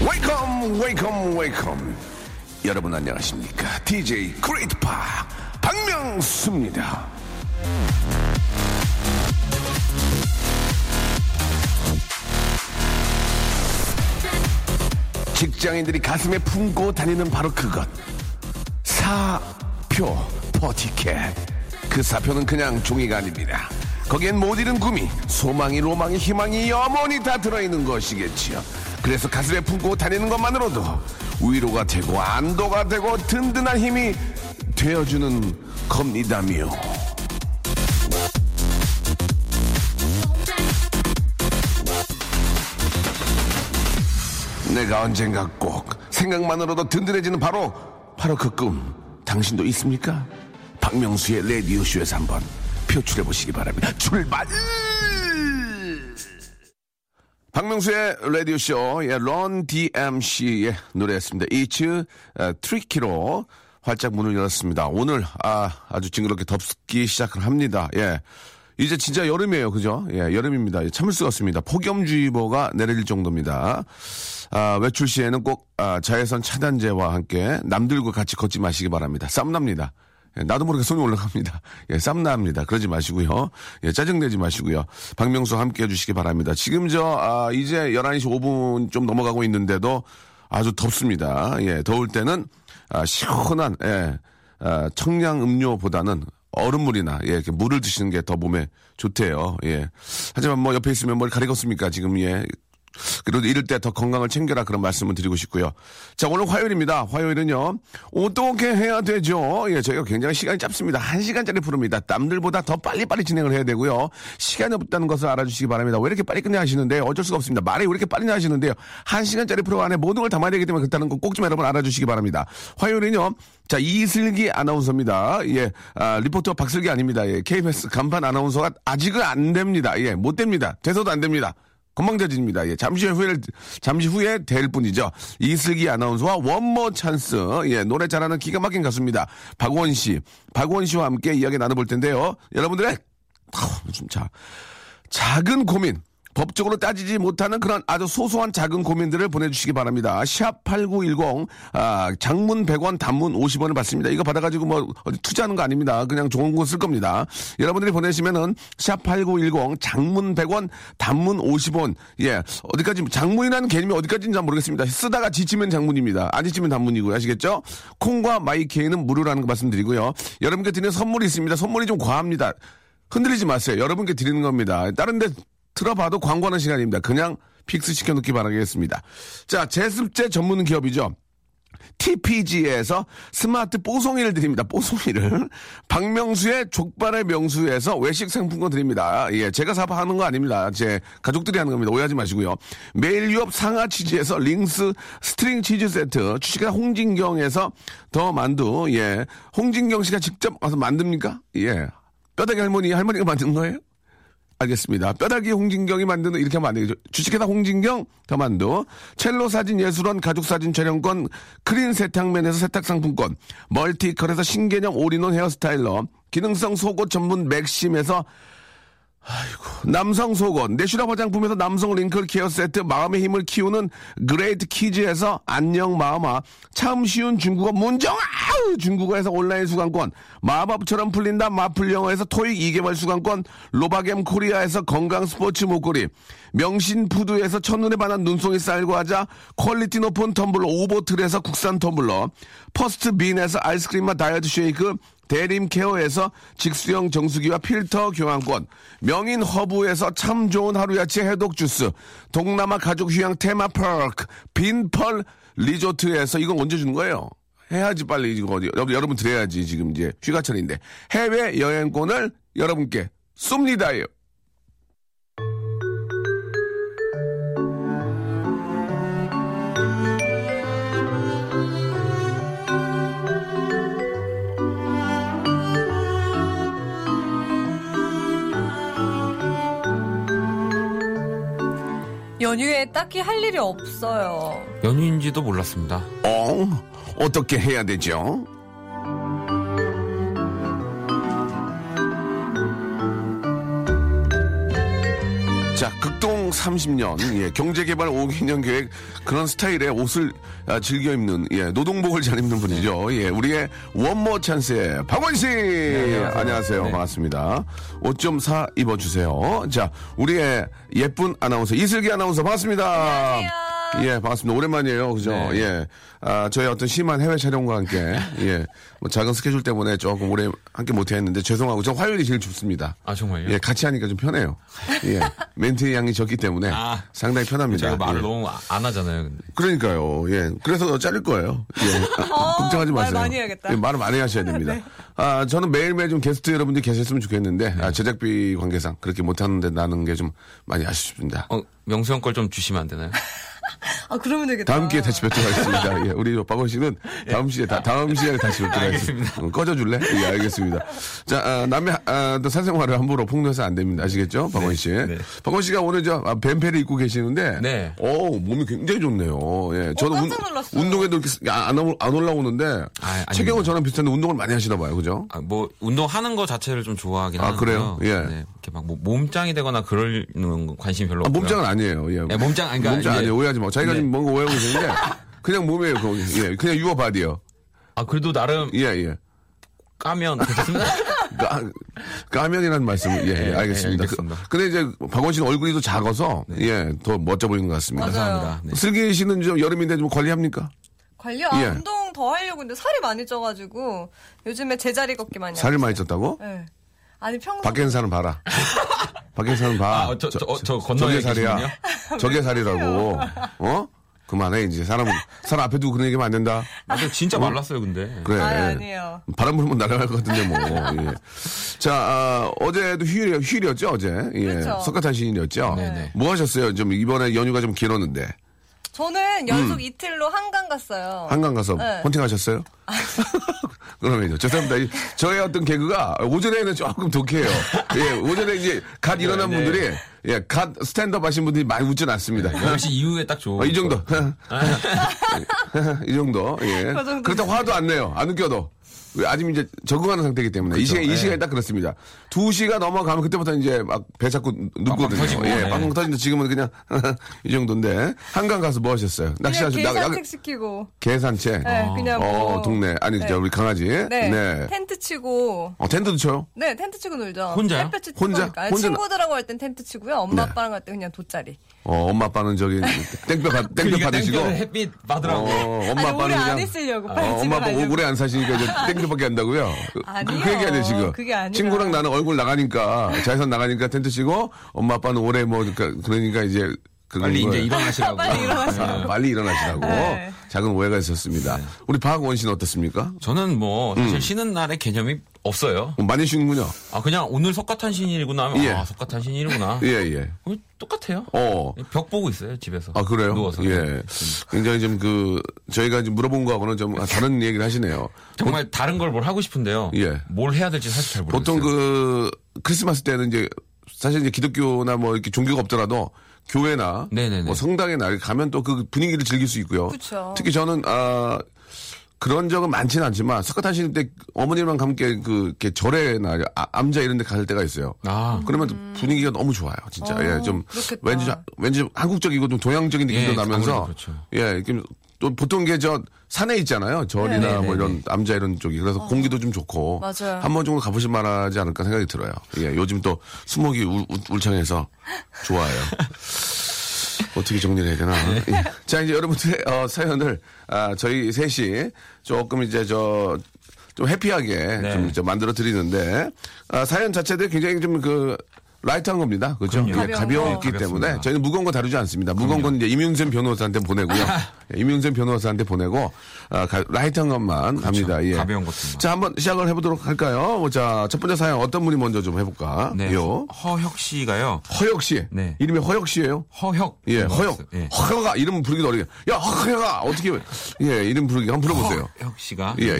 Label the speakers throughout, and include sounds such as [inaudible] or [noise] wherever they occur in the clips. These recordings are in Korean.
Speaker 1: Welcome, welcome, welcome. 여러분 안녕하십니까? DJ Great 파 박명수입니다. 직장인들이 가슴에 품고 다니는 바로 그것. 사표, four ticket. 그 사표는 그냥 종이가 아닙니다. 거기엔 못 이룬 꿈이, 소망이, 로망이, 희망이 영원히 다 들어있는 것이겠지요. 그래서 가슴에 품고 다니는 것만으로도 위로가 되고 안도가 되고 든든한 힘이 되어주는 겁니다며. 내가 언젠가 꼭 생각만으로도 든든해지는 바로 바로 그 꿈 당신도 있습니까? 박명수의 레디오 쇼에서 한번 표출해 보시기 바랍니다. 출발! 박명수의 라디오 쇼, 예, 런 DMC의 노래였습니다. 이츠 트리키로 활짝 문을 열었습니다. 오늘 아, 아주 징그럽게 덥기 시작을 합니다. 예. 이제 진짜 여름이에요. 그죠? 예, 여름입니다. 참을 수가 없습니다. 폭염주의보가 내려질 정도입니다. 아, 외출 시에는 꼭 아, 자외선 차단제와 함께 남들과 같이 걷지 마시기 바랍니다. 쌈납니다. 예, 나도 모르게 손이 올라갑니다. [laughs] 예, 쌈납니다. 그러지 마시고요. 예, 짜증내지 마시고요. 박명수 함께 해주시기 바랍니다. 지금 저, 아, 이제 11시 5분 좀 넘어가고 있는데도 아주 덥습니다. 예, 더울 때는 아, 시원한, 예, 아, 청량 음료보다는 얼음물이나 예, 이렇게 물을 드시는 게 더 몸에 좋대요. 예. 하지만 뭐 옆에 있으면 뭘 가리겠습니까? 지금 예. 그래도 이럴 때 더 건강을 챙겨라 그런 말씀을 드리고 싶고요. 자, 오늘 화요일입니다. 화요일은요. 어떻게 해야 되죠? 예, 저희가 굉장히 시간이 짧습니다. 한 시간짜리 프로입니다. 남들보다 더 빨리빨리 진행을 해야 되고요. 시간이 없다는 것을 알아주시기 바랍니다. 왜 이렇게 빨리 끝내 하시는데 어쩔 수가 없습니다. 말이 왜 이렇게 빨리 하시는데요. 한 시간짜리 프로 안에 모든 걸 담아야 되기 때문에 그렇다는 거 꼭 좀 여러분 알아주시기 바랍니다. 화요일은요. 자, 이슬기 아나운서입니다. 예, 아, 리포터 박슬기 아닙니다. 예, KBS 간판 아나운서가 아직은 안 됩니다. 예, 못 됩니다. 돼서도 안 됩니다. 건방져집니다. 예, 잠시 후에, 잠시 후에 될 뿐이죠. 이슬기 아나운서와 원모어찬스. 예, 노래 잘하는 기가 막힌 가수입니다. 박원 씨. 박원 씨와 함께 이야기 나눠볼 텐데요. 여러분들의, 어, 좀 자, 작은 고민. 법적으로 따지지 못하는 그런 아주 소소한 작은 고민들을 보내주시기 바랍니다. 샵 8910, 아, 장문 100원, 단문 50원을 받습니다. 이거 받아가지고 뭐, 투자하는 거 아닙니다. 그냥 좋은 거 쓸 겁니다. 여러분들이 보내시면은, 샵 8910, 장문 100원, 단문 50원, 예, 어디까지, 장문이라는 개념이 어디까지인지 잘 모르겠습니다. 쓰다가 지치면 장문입니다. 안 지치면 단문이고요. 아시겠죠? 콩과 마이케이는 무료라는 거 말씀드리고요. 여러분께 드리는 선물이 있습니다. 선물이 좀 과합니다. 흔들리지 마세요. 여러분께 드리는 겁니다. 다른 데 들어봐도 광고하는 시간입니다. 그냥 fix 시켜놓기 바라겠습니다. 자, 제습제 전문 기업이죠. TPG에서 스마트 뽀송이를 드립니다. 뽀송이를. 박명수의 족발의 명수에서 외식 상품권 드립니다. 예, 제가 사파하는 거 아닙니다. 제 가족들이 하는 겁니다. 오해하지 마시고요. 매일 유업 상하 치즈에서 링스 string 치즈 세트. 주식회사 홍진경에서 더 만두. 예. 홍진경 씨가 직접 와서 만듭니까? 예. 뼈다귀 할머니, 할머니가 만든 거예요? 알겠습니다. 뼈다귀 홍진경이 만드는 이렇게 하면 안 되겠죠. 주식회사 홍진경 더 만두, 첼로 사진 예술원 가족 사진 촬영권, 크린 세탁맨에서 세탁 상품권, 멀티컬에서 신개념 all-in-one hair styler, 기능성 속옷 전문 맥심에서 아이고 남성 속옷. 내슈라 화장품에서 남성 wrinkle care 세트 마음의 힘을 키우는 그레이트 키즈에서 안녕 마음아. 참 쉬운 중국어 문정 아우 중국어에서 온라인 수강권. 마법처럼 풀린다 마플 영어에서 토익 2개월 수강권. 로바겜 코리아에서 건강 스포츠 목걸이. 명신 푸드에서 첫눈에 반한 눈송이 쌀 과자. quality 높은 텀블러 오보틀에서 국산 텀블러. 퍼스트 빈에서 아이스크림과 다이어트 쉐이크 대림 케어에서 직수형 정수기와 필터 교환권, 명인 허브에서 참 좋은 하루야채 해독 주스, 동남아 가족 휴양 테마 파크, 빈펄 리조트에서 이건 언제 주는 거예요? 해야지 빨리 이거 어디 여러분 드려야지 지금 이제 휴가철인데 해외 여행권을 여러분께 쏩니다요.
Speaker 2: 연휴에 딱히 할 일이 없어요.
Speaker 3: 연휴인지도 몰랐습니다.
Speaker 1: 어? 어떻게 해야 되죠? 자, 극동 30년, 예, 경제개발 5개년 계획, 그런 스타일의 옷을 아, 즐겨 입는, 예, 노동복을 잘 입는 분이죠. 예, 우리의 원모 찬스의 박원 씨! 안녕하세요.
Speaker 3: 네.
Speaker 1: 반갑습니다. 옷 좀 사 입어주세요. 자, 우리의 예쁜 아나운서, 이슬기 아나운서 반갑습니다.
Speaker 2: 안녕하세요.
Speaker 1: 예, 반갑습니다. 오랜만이에요. 그죠?
Speaker 3: 네.
Speaker 1: 예. 아, 저희 어떤 심한 해외 촬영과 함께, 예. 뭐 작은 스케줄 때문에 조금 오래 함께 못 했는데 죄송하고, 저 화요일이 제일 춥습니다.
Speaker 3: 아 정말요?
Speaker 1: 예, 같이 하니까 좀 편해요. 예. 멘트 양이 적기 때문에
Speaker 3: 아.
Speaker 1: 상당히 편합니다.
Speaker 3: 제가 말을
Speaker 1: 예.
Speaker 3: 너무 아- 안 하잖아요. 근데.
Speaker 1: 그러니까요. 예. 그래서 자를 거예요. 예. 아, [laughs] 걱정하지
Speaker 2: 어, 말
Speaker 1: 마세요.
Speaker 2: 많이 해야겠다.
Speaker 1: 예, 말을 많이 하셔야 됩니다. 아, 저는 매일매일 좀 게스트 여러분들이 계셨으면 좋겠는데, 아, 제작비 관계상 그렇게 못하는데 나는 게 좀 많이 아쉽습니다.
Speaker 3: 어 명수 형 걸 좀 주시면 안 되나요? [laughs]
Speaker 2: 아, 그러면 되겠다.
Speaker 1: 다음 기회에 다시 뵙도록 하겠습니다. 예, 우리 박원 씨는 다음 시에 다, 다음 시간에 다시 뵙도록 하겠습니다.
Speaker 3: 알겠습니다.
Speaker 1: 어, 꺼져줄래? 예, 알겠습니다. 자, 아, 남의 아, 또 사생활을 함부로 폭로해서 안 됩니다. 아시겠죠, 박원 씨?
Speaker 3: 네.
Speaker 1: 박원 씨가 오늘 저 아, 뱀패를 입고 계시는데,
Speaker 3: 네.
Speaker 1: 오 몸이 굉장히 좋네요. 예, 저는
Speaker 2: 어, 놀랐어요.
Speaker 1: 운동에도 이렇게 안, 올라오는데
Speaker 3: 아.
Speaker 1: 체격은 저랑 비슷한데 운동을 많이 하시나 봐요, 그죠?
Speaker 3: 아, 뭐 운동하는 거 자체를 좀 좋아하긴
Speaker 1: 아,
Speaker 3: 하는데요.
Speaker 1: 그래요? 예.
Speaker 3: 네, 이렇게 막 뭐 몸짱이 되거나 그럴 는 관심이 별로
Speaker 1: 아,
Speaker 3: 없고요.
Speaker 1: 몸짱은 아니에요. 예,
Speaker 3: 네, 몸짱, 아니, 그러니까
Speaker 1: 몸짱 아니에요. 오해하지 마. 자기가
Speaker 3: 네.
Speaker 1: 지금 뭔가 오해하고 계시는데 그냥 몸이에요. 거기. 예, 그냥 유어 바디요.
Speaker 3: 아 그래도 나름
Speaker 1: 예, 예.
Speaker 3: 까면 괜찮습니다.
Speaker 1: 까, 까면이라는 말씀을, 예, 예,
Speaker 3: 네,
Speaker 1: 알겠습니다.
Speaker 3: 네, 알겠습니다.
Speaker 1: 그, 근데 이제, 박원 씨는 얼굴이 더 작아서, 예, 더 멋져 보이는 것 같습니다.
Speaker 3: 감사합니다. 네.
Speaker 1: 슬기 씨는 좀 여름인데 좀 관리합니까?
Speaker 2: 관련 아,
Speaker 1: 예.
Speaker 2: 운동 더 하려고 근데 살이 많이 쪄가지고 요즘에 제자리 걷기 많이 하고
Speaker 1: 많이. 쪘다고?
Speaker 2: 네. 아니 평소
Speaker 1: 밖에 있는 사람 봐라. [laughs] 사람 봐.
Speaker 3: 아, 저- 저- 어, 저 건너에
Speaker 1: 저게 살이야. 저게 살이라고. 어? 그만해, 이제. 사람, 사람 앞에 두고 그런 얘기 하면 안 된다.
Speaker 3: 아, 저 진짜 말랐어요, 근데.
Speaker 1: 그래.
Speaker 2: 아, 아니에요.
Speaker 1: 바람 불면 날아갈 것 같은데 뭐. [laughs] 예. 자, 아, 어제도 휴일, 휴일이었죠, 어제. 예.
Speaker 2: 그렇죠.
Speaker 1: 석가탄 시인이었죠.
Speaker 3: 네네.
Speaker 1: 뭐 하셨어요? 좀 이번에 연휴가 좀 길었는데.
Speaker 2: 저는 연속 이틀로 한강 갔어요.
Speaker 1: 음. 한강 가서
Speaker 2: 네.
Speaker 1: 헌팅 하셨어요? [laughs] 그러면요. 죄송합니다. 이- 저의 어떤 개그가 오전에는 조금 독해요. 예, 오전에 이제 갓 일어난
Speaker 3: 네.
Speaker 1: 분들이, 예, 갓 stand up 하신 분들이 많이 웃진 않습니다.
Speaker 3: 10시 이후에 딱 좋은.
Speaker 1: 어, 이 정도. [laughs] [laughs] 이 정도. 예.
Speaker 2: 그 정도.
Speaker 1: 그렇다고 화도 안 내요. 안 웃겨도. 왜 아직 이제 적응하는 상태이기 때문에. 이 시간, 이
Speaker 3: 네.
Speaker 1: 시간이 딱 그렇습니다. 두 시가 넘어가면 그때부터 이제 막 배 잡고 눕거든요.
Speaker 3: 터지고,
Speaker 1: 예,
Speaker 3: 네.
Speaker 1: 빵빵 터진데 지금은 그냥 [laughs] 이 정도인데. 한강 가서 뭐 하셨어요?
Speaker 2: 그냥
Speaker 1: 낚시하시고.
Speaker 2: 계산책 시키고.
Speaker 1: 계산책.
Speaker 2: 네, 그냥 뭐.
Speaker 1: 어, 동네. 아니,
Speaker 2: 네.
Speaker 1: 저 우리 강아지.
Speaker 2: 네.
Speaker 1: 네.
Speaker 2: 텐트 치고.
Speaker 1: 어, 텐트도 쳐요?
Speaker 2: 네, 텐트 치고 놀죠.
Speaker 3: 혼자?
Speaker 2: 아니,
Speaker 1: 혼자
Speaker 2: 친구들하고 할 땐 텐트 치고요. 엄마
Speaker 1: 네.
Speaker 2: 아빠랑 할때 그냥 돗자리.
Speaker 1: 어, 엄마 아빠는 저기 [laughs] 땡볕, 받- 땡볕
Speaker 3: 그러니까
Speaker 1: 받으시고.
Speaker 3: 햇빛 받으라고.
Speaker 1: 어, 엄마
Speaker 2: 아니,
Speaker 1: 아빠는
Speaker 2: 오래 안
Speaker 1: 그냥.
Speaker 2: 있으려고,
Speaker 1: 어,
Speaker 2: 빨리 집에
Speaker 1: 엄마 아빠. 오래 안 사시니까 이제 [laughs] 땡 볕밖에 한다고요? 그,
Speaker 2: 아니요.
Speaker 1: 그 얘기해야 돼, 지금.
Speaker 2: 그게 아니라.
Speaker 1: 친구랑 나는 얼굴 나가니까, 자외선 나가니까 텐트 치고, 엄마 아빠는 오래 뭐, 그러니까, 그러니까 이제.
Speaker 3: 빨리 이제. 일어나시라고. [laughs]
Speaker 2: 빨리 일어나시라고.
Speaker 1: 아, 빨리 일어나시라고.
Speaker 2: 네.
Speaker 1: 작은 오해가 있었습니다. 우리 박원 씨는 어떻습니까?
Speaker 3: 저는 뭐 사실 쉬는 날에 개념이 없어요.
Speaker 1: 어, 많이 쉬는군요.
Speaker 3: 아 그냥 오늘 석가탄신일이구나 하면
Speaker 1: 예.
Speaker 3: 아 석가탄신일이구나.
Speaker 1: 예, 예.
Speaker 3: 어, 똑같아요.
Speaker 1: 어.
Speaker 3: 벽 보고 있어요 집에서.
Speaker 1: 아, 그래요?
Speaker 3: 누워서.
Speaker 1: 예. 굉장히 좀 그, 저희가 지금 물어본 거하고는 좀 다른 얘기를 하시네요.
Speaker 3: 정말 다른 걸 뭘 하고 싶은데요.
Speaker 1: 예.
Speaker 3: 뭘 해야 될지 사실 잘 모르겠어요.
Speaker 1: 보통 그 크리스마스 때는 이제 사실 이제 기독교나 뭐 이렇게 종교가 없더라도 교회나
Speaker 3: 네네네.
Speaker 1: 뭐 성당에 날 가면 또 그 분위기를 즐길 수 있고요.
Speaker 2: 그쵸.
Speaker 1: 특히 저는 아 그런 적은 많지는 않지만 석가탄신 때 어머님랑 함께 그 이렇게 절에나 아, 암자 이런 데 갈 때가 있어요.
Speaker 3: 아
Speaker 1: 그러면 분위기가 너무 좋아요, 진짜.
Speaker 2: 어,
Speaker 1: 예, 좀
Speaker 2: 그렇겠다.
Speaker 1: 왠지 왠지 한국적이고 좀 동양적인 느낌도
Speaker 3: 예,
Speaker 1: 나면서
Speaker 3: 그렇죠.
Speaker 1: 예, 또 보통 게 저 산에 있잖아요. 절이나
Speaker 3: 네,
Speaker 1: 뭐
Speaker 3: 네,
Speaker 1: 이런 암자 이런 쪽이 그래서 공기도 좀 좋고
Speaker 2: 맞아요.
Speaker 1: 한번 정도 가보실 만하지 않을까 생각이 들어요. 예, 요즘 또 수목이 울- 울창해서 좋아요. [laughs] 어떻게 정리를 해야 되나. 예. 자, 이제 여러분들의 어, 사연을 아, 저희 셋이 조금 이제 저 좀 happy하게
Speaker 3: 네.
Speaker 1: 좀 만들어 드리는데 아, 사연 자체도 굉장히 좀 그 light한 겁니다. 그렇죠? 예,
Speaker 2: 가벼운 거.
Speaker 1: 가벼웠기 때문에
Speaker 3: 가볍습니다.
Speaker 1: 저희는 무거운 거 다루지 않습니다. 무거운 건 이제 이윤선 변호사한테 보내고요. [laughs] 예, 이윤선 변호사한테 보내고 아, 가- light한 것만 갑니다. 예.
Speaker 3: 그렇죠. 가벼운 것들만.
Speaker 1: 자, 한번 시작을 해보도록 할까요? 자, 첫 번째 사연 어떤 분이 먼저 좀 해볼까?
Speaker 3: 네.
Speaker 1: 요
Speaker 3: 허혁 씨가요.
Speaker 1: 허혁 씨.
Speaker 3: 네.
Speaker 1: 이름이 허혁 씨예요?
Speaker 3: 허혁.
Speaker 1: 예,
Speaker 3: 것
Speaker 1: 허혁.
Speaker 3: 예.
Speaker 1: 허혁아 이름 부르기도 어려워. 야, 허혁아 어떻게 예, 이름 부르기 한번 불러보세요.
Speaker 3: 허혁 씨가
Speaker 1: 예, 예.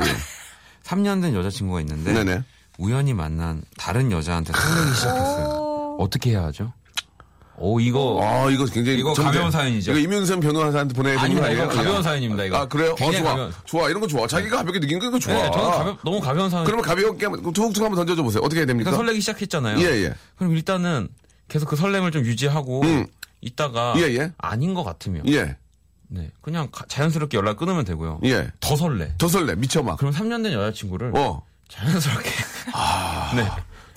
Speaker 3: 3년 된 여자친구가 있는데
Speaker 1: 네네.
Speaker 3: 우연히 만난 다른 여자한테 설레기 시작했어요.
Speaker 2: 오.
Speaker 3: 어떻게 해야 하죠? 오 이거
Speaker 1: 아, 이거 굉장히
Speaker 3: 이거. 가벼운 사연이죠.
Speaker 1: 이거 이윤선 변호사한테 보내야 되는 거?
Speaker 3: 이거 가벼운
Speaker 1: 야.
Speaker 3: 사연입니다. 이거.
Speaker 1: 아, 그래요? 어, 좋아.
Speaker 3: 가벼운-
Speaker 1: 좋아. 이런 거 좋아. 자기가 가볍게 느낀 거 이거 좋아.
Speaker 3: 네, 저는 가볍, 너무 가벼운 사연.
Speaker 1: 그러면 가볍게 한번 툭툭 한번 던져줘 보세요. 어떻게 해야 됩니까?
Speaker 3: 그러니까 설레기 시작했잖아요.
Speaker 1: 예, 예.
Speaker 3: 그럼 일단은 계속 그 설렘을 좀 유지하고
Speaker 1: 음.
Speaker 3: 있다가
Speaker 1: 예, 예.
Speaker 3: 아닌 것 같으면
Speaker 1: 예,
Speaker 3: 네 그냥 가- 자연스럽게 연락 끊으면 되고요.
Speaker 1: 예.
Speaker 3: 더 설레.
Speaker 1: 더 설레. 미쳐 막.
Speaker 3: 그럼 3년 된 여자친구를
Speaker 1: 어.
Speaker 3: 자연스럽게. [laughs] 네.